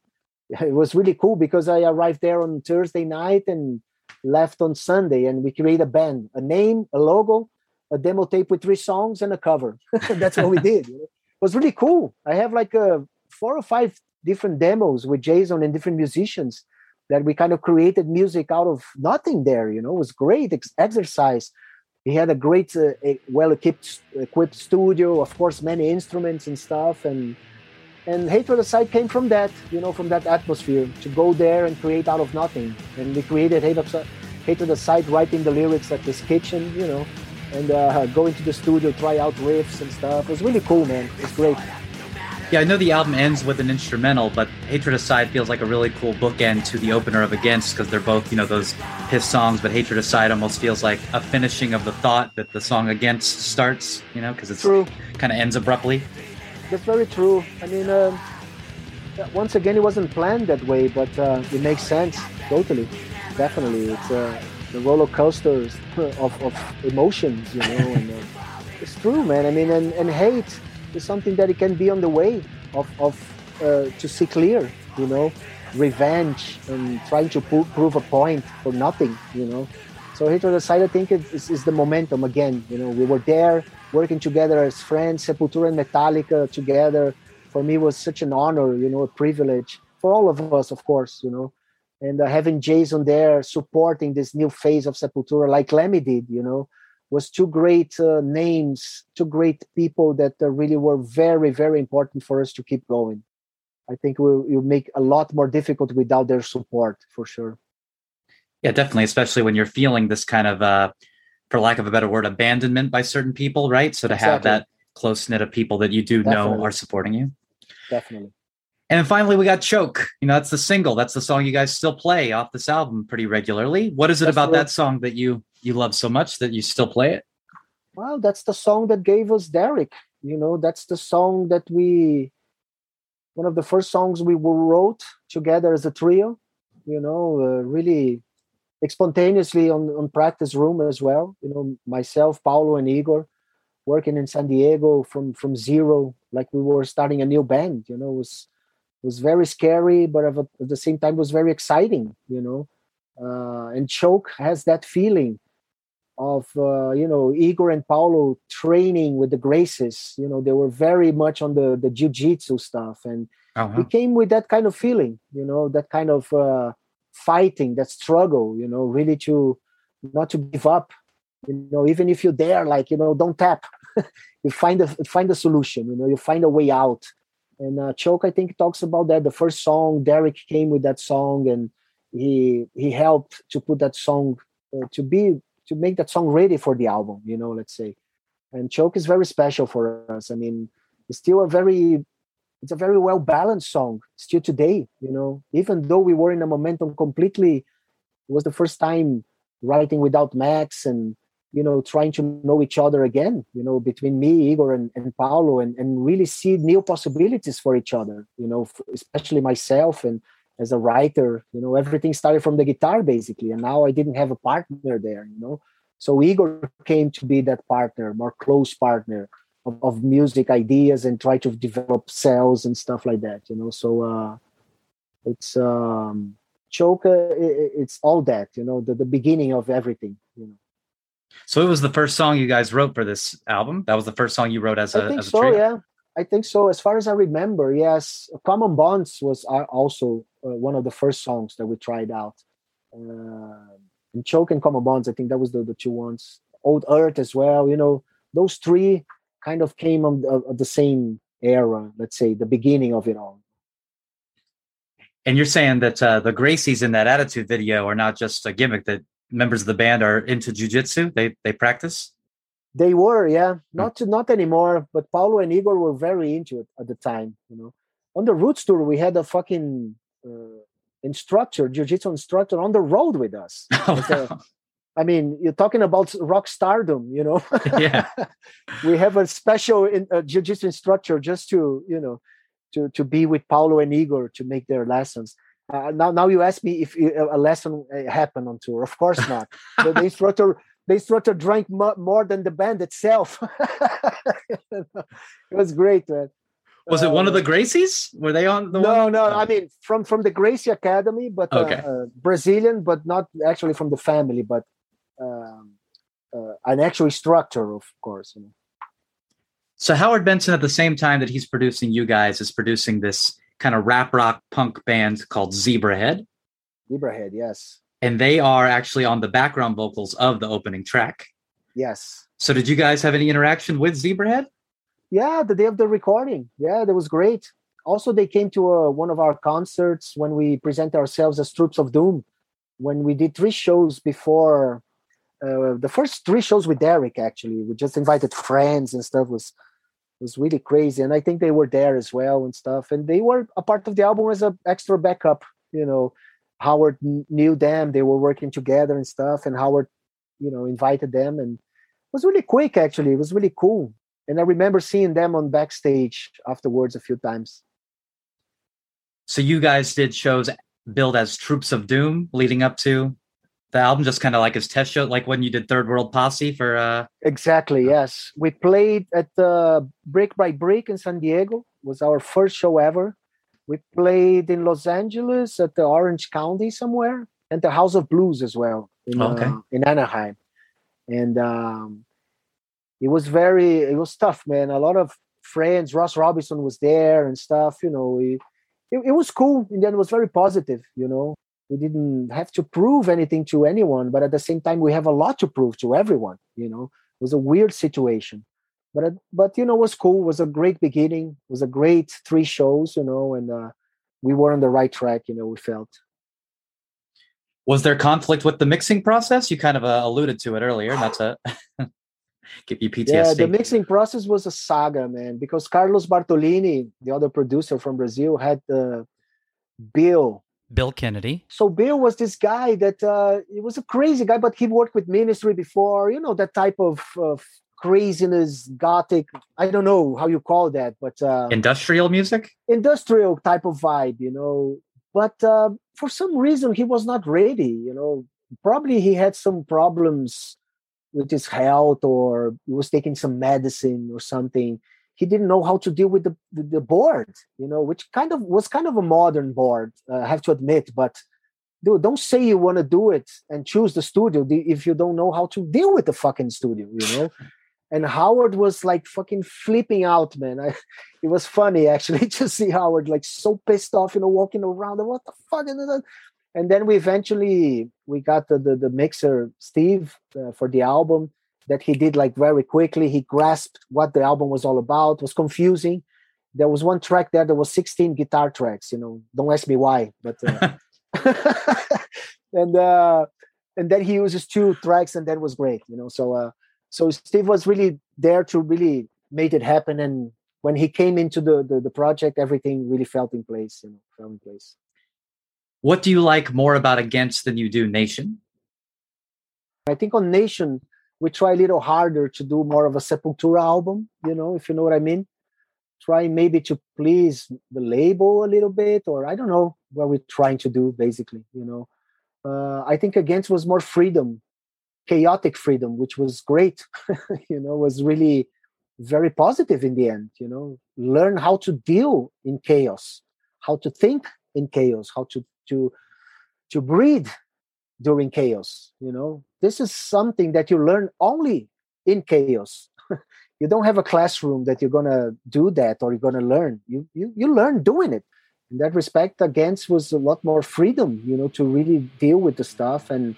[LAUGHS] It was really cool because I arrived there on Thursday night and left on Sunday, and we create a band, a name, a logo, a demo tape with three songs, and a cover. [LAUGHS] That's what we [LAUGHS] did. you know. It was really cool. I have like uh, four or five different demos with Jason and different musicians that we kind of created music out of nothing there. You know, it was great ex- exercise. He had a great, uh, well equipped equipped studio, of course, many instruments and stuff, and and Hatred Aside came from that, you know, from that atmosphere to go there and create out of nothing. And we created Hatred Aside writing the lyrics at this kitchen, you know, and uh, going to the studio, try out riffs and stuff. It was really cool, man. It's great. Yeah, I know the album ends with an instrumental, but Hatred Aside feels like a really cool bookend to the opener of Against because they're both, you know, those his songs, but Hatred Aside almost feels like a finishing of the thought that the song Against starts, you know, because it's True. kind of ends abruptly. That's very true. I mean, um once again, it wasn't planned that way, but uh, it makes sense totally. Definitely, it's uh, the roller coasters of, of emotions, you know. and, uh, it's true, man. I mean, and, and hate is something that it can be on the way of, of uh, to see clear, you know, revenge and trying to pro- prove a point for nothing, you know. So hatred aside, I think it is, is the momentum again. You know, we were there working together as friends, Sepultura and Metallica together. For me, was such an honor, you know, a privilege for all of us, of course, you know. And uh, having Jason there supporting this new phase of Sepultura, like Lemmy did, you know, was two great uh, names, two great people that uh, really were very, very important for us to keep going. I think will will make a lot more difficult without their support for sure. Yeah, definitely, especially when you're feeling this kind of, uh, for lack of a better word, abandonment by certain people, right? So to have that close knit of people that you do know are supporting you. Definitely. And then finally, we got Choke. You know, that's the single. That's the song you guys still play off this album pretty regularly. What is it That's about correct. that song that you you love so much that you still play it? Well, that's the song that gave us Derrick. You know, that's the song that we, one of the first songs we wrote together as a trio. You know, uh, really spontaneously on on practice room as well. You know, myself, Paulo, and Igor, working in San Diego from from zero, like we were starting a new band. You know, it was was very scary, but at the same time, it was very exciting. You know, uh, and Choke has that feeling of uh, you know Igor and Paulo training with the Gracies. You know, they were very much on the the jiu-jitsu stuff, and Oh, we came with that kind of feeling. You know, that kind of uh, fighting, that struggle. You know, really to not to give up. You know, even if you're there, like you know, don't tap. [LAUGHS] you find a find a solution. You know, you find a way out. And uh, Choke, I think, talks about that. The first song, Derrick came with that song, and he he helped to put that song uh, to be to make that song ready for the album. You know, let's say. And Choke is very special for us. I mean, it's still a very it's a very well balanced song still today. You know, even though we were in a momentum completely, it was the first time writing without Max and you know trying to know each other again you know between me igor and, and paulo and, and really see new possibilities for each other you know especially myself and as a writer you know everything started from the guitar basically and now i didn't have a partner there you know. So igor came to be that partner more close partner of, of music ideas and try to develop cells and stuff like that you know. So uh it's um choke uh, i- i- it's all that you know the, the beginning of everything you know So it was the first song you guys wrote for this album. That was the first song you wrote as a I think a so. trio. Yeah, I think so. As far as I remember, yes, "Common Bonds" was uh, also uh, one of the first songs that we tried out. Uh, and "Choke" and "Common Bonds," I think that was the, the two ones. "Old Earth" as well. You know, those three kind of came on the, of the same era. Let's say the beginning of it all. And you're saying that uh, the Gracies in that Attitude video are not just a gimmick; that members of the band are into jujitsu. They they practice. They were, yeah, not to, not anymore. But Paulo and Igor were very into it at the time. You know, on the Roots tour, we had a fucking uh, instructor, jiu-jitsu instructor, on the road with us. [LAUGHS] It's a- I mean, you're talking about rock stardom, you know. [LAUGHS] Yeah. [LAUGHS] we have a special in, uh, jiu-jitsu instructor just to, you know, to to be with Paulo and Igor to make their lessons. Uh, now, now you ask me if uh, a lesson uh, happened on tour. Of course not. the, the instructor, the instructor drank mo- more than the band itself. [LAUGHS] it was great, man. Was it one of Uh, the Gracies? Were they on the no, one? no. Oh. I mean, from from the Gracie Academy, but uh, Okay. uh, Brazilian, but not actually from the family, but um, uh, an actual instructor, of course. You know. So Howard Benson, at the same time that he's producing you guys, is producing this kind of rap rock punk band called Zebrahead, Librahead, yes, and they are actually on the background vocals of the opening track. yes, So did you guys have any interaction with Zebrahead? yeah. The day of the recording, yeah, that was great. Also, they came to uh, one of our concerts when we present ourselves as Troops of Doom. When we did three shows before, uh, the first three shows with Derrick, actually, we just invited friends and stuff. Was was really crazy, and I think they were there as well and stuff. And they were a part of the album as an extra backup. You know, Howard knew them; they were working together and stuff. And Howard, you know, invited them, and it was really quick. Actually, it was really cool. And I remember seeing them on backstage afterwards a few times. So you guys did shows billed as Troops of Doom leading up to the album, just kind of like his test show, like when you did Third World Posse for. uh Exactly. Yes, we played at the Brick by Brick in San Diego. It was our first show ever. We played in Los Angeles at the Orange County somewhere, and the House of Blues as well in okay. uh, in Anaheim, and um, it was very it was tough, man. A lot of friends. Ross Robinson was there and stuff. You know, we, it, it was cool. In the end, it was very positive. You know, we didn't have to prove anything to anyone but at the same time we have a lot to prove to everyone you know? It was a weird situation. But but you know it was cool. It was a great beginning. It was a great three shows you know and uh, we were on the right track you know we felt. Was there conflict with the mixing process? You kind of uh, alluded to it earlier that's [LAUGHS] a give you ptsd yeah the mixing process was a saga man because carlos bartolini the other producer from brazil had the bill Bill Kennedy. So Bill was this guy that uh, he was a crazy guy, but he worked with Ministry before. You know that type of, of craziness, gothic. I don't know how you call that, but uh, industrial music, industrial type of vibe. You know, but uh, for some reason he was not ready. You know, probably he had some problems with his health, or he was taking some medicine or something he didn't know how to deal with the, the, the, board, you know, which kind of was kind of a modern board, uh, I have to admit. But dude, don't say you want to do it and choose the studio if you don't know how to deal with the fucking studio, you know. [LAUGHS] and Howard was like fucking flipping out, man. I, [LAUGHS] it was funny actually [LAUGHS] to see Howard like so pissed off, you know, walking around. What the fuck? is that? And then we eventually we got the the, the mixer Steve uh, for the album that he did like very quickly. He grasped what the album was all about. It was confusing. There was one track there There was 16 guitar tracks. You know, don't ask me why, but uh, [LAUGHS] [LAUGHS] and uh, and then he uses two tracks, and that was great. You know, so uh, so Steve was really there to really make it happen. And when he came into the, the the project, everything really felt in place. You know, fell in place. What do you like more about Against than you do Nation? I think on Nation, we try a little harder to do more of a Sepultura album, you know, if you know what I mean. Try maybe to please the label a little bit, or I don't know what we're trying to do, basically, you know. Uh, I think Against was more freedom, chaotic freedom, which was great, [LAUGHS] you know, was really very positive in the end, you know. Learn how to deal in chaos, how to think in chaos, how to to to breathe during chaos you know this is something that you learn only in chaos. [LAUGHS] You don't have a classroom that you're gonna do that or you're gonna learn. You you, you learn doing it. In that respect against was a lot more freedom you know to really deal with the stuff and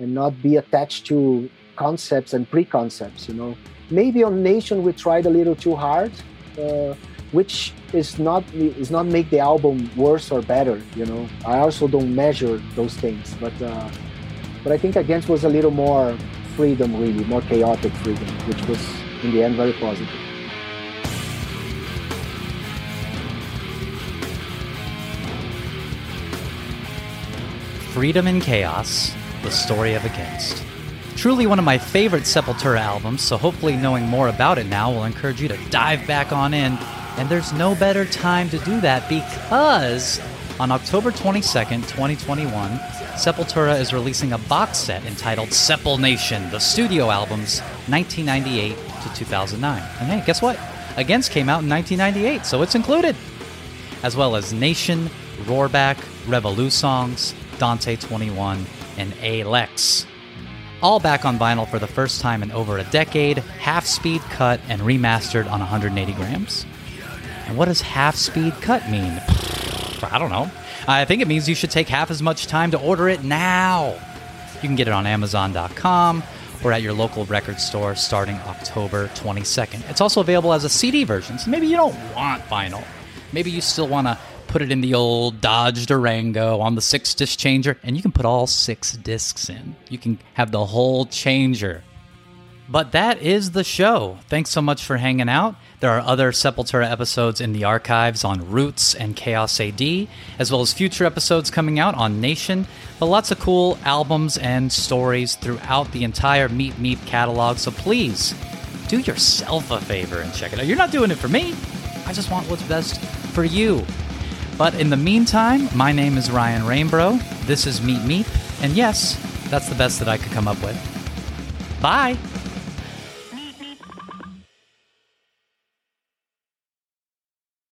and not be attached to concepts and preconcepts you know. Maybe on nation we tried a little too hard uh, which is not is not make the album worse or better you know. I also don't measure those things but uh, but i think against was a little more freedom really more chaotic freedom which was in the end very positive. Freedom in chaos the story of against. Truly one of my favorite Sepultura albums, so hopefully knowing more about it now will encourage you to dive back on in. And there's no better time to do that because on October 22nd, 2021, Sepultura is releasing a box set entitled Sepul Nation, the studio albums 1998 to 2009. And hey, guess what? Against came out in 1998, so it's included. As well as Nation, Roorback, Revolusongs, Dante 21, and A-Lex. All back on vinyl for the first time in over a decade, half speed cut and remastered on 180 grams. And what does half speed cut mean? [SIGHS] I don't know. I think it means you should take half as much time to order it now. You can get it on Amazon.com or at your local record store starting October 22nd. It's also available as a CD version, so maybe you don't want vinyl. Maybe you still want to put it in the old Dodge Durango on the six disc changer, and you can put all six discs in. You can have the whole changer. But that is the show. Thanks so much for hanging out. There are other Sepultura episodes in the archives on Roots and Chaos AD, as well as future episodes coming out on Nation, but lots of cool albums and stories throughout the entire Meep Meep catalog. So please do yourself a favor and check it out. You're not doing it for me, I just want what's best for you. But in the meantime, my name is Ryan Rainbow. This is Meep Meep, and yes, that's the best that I could come up with. Bye!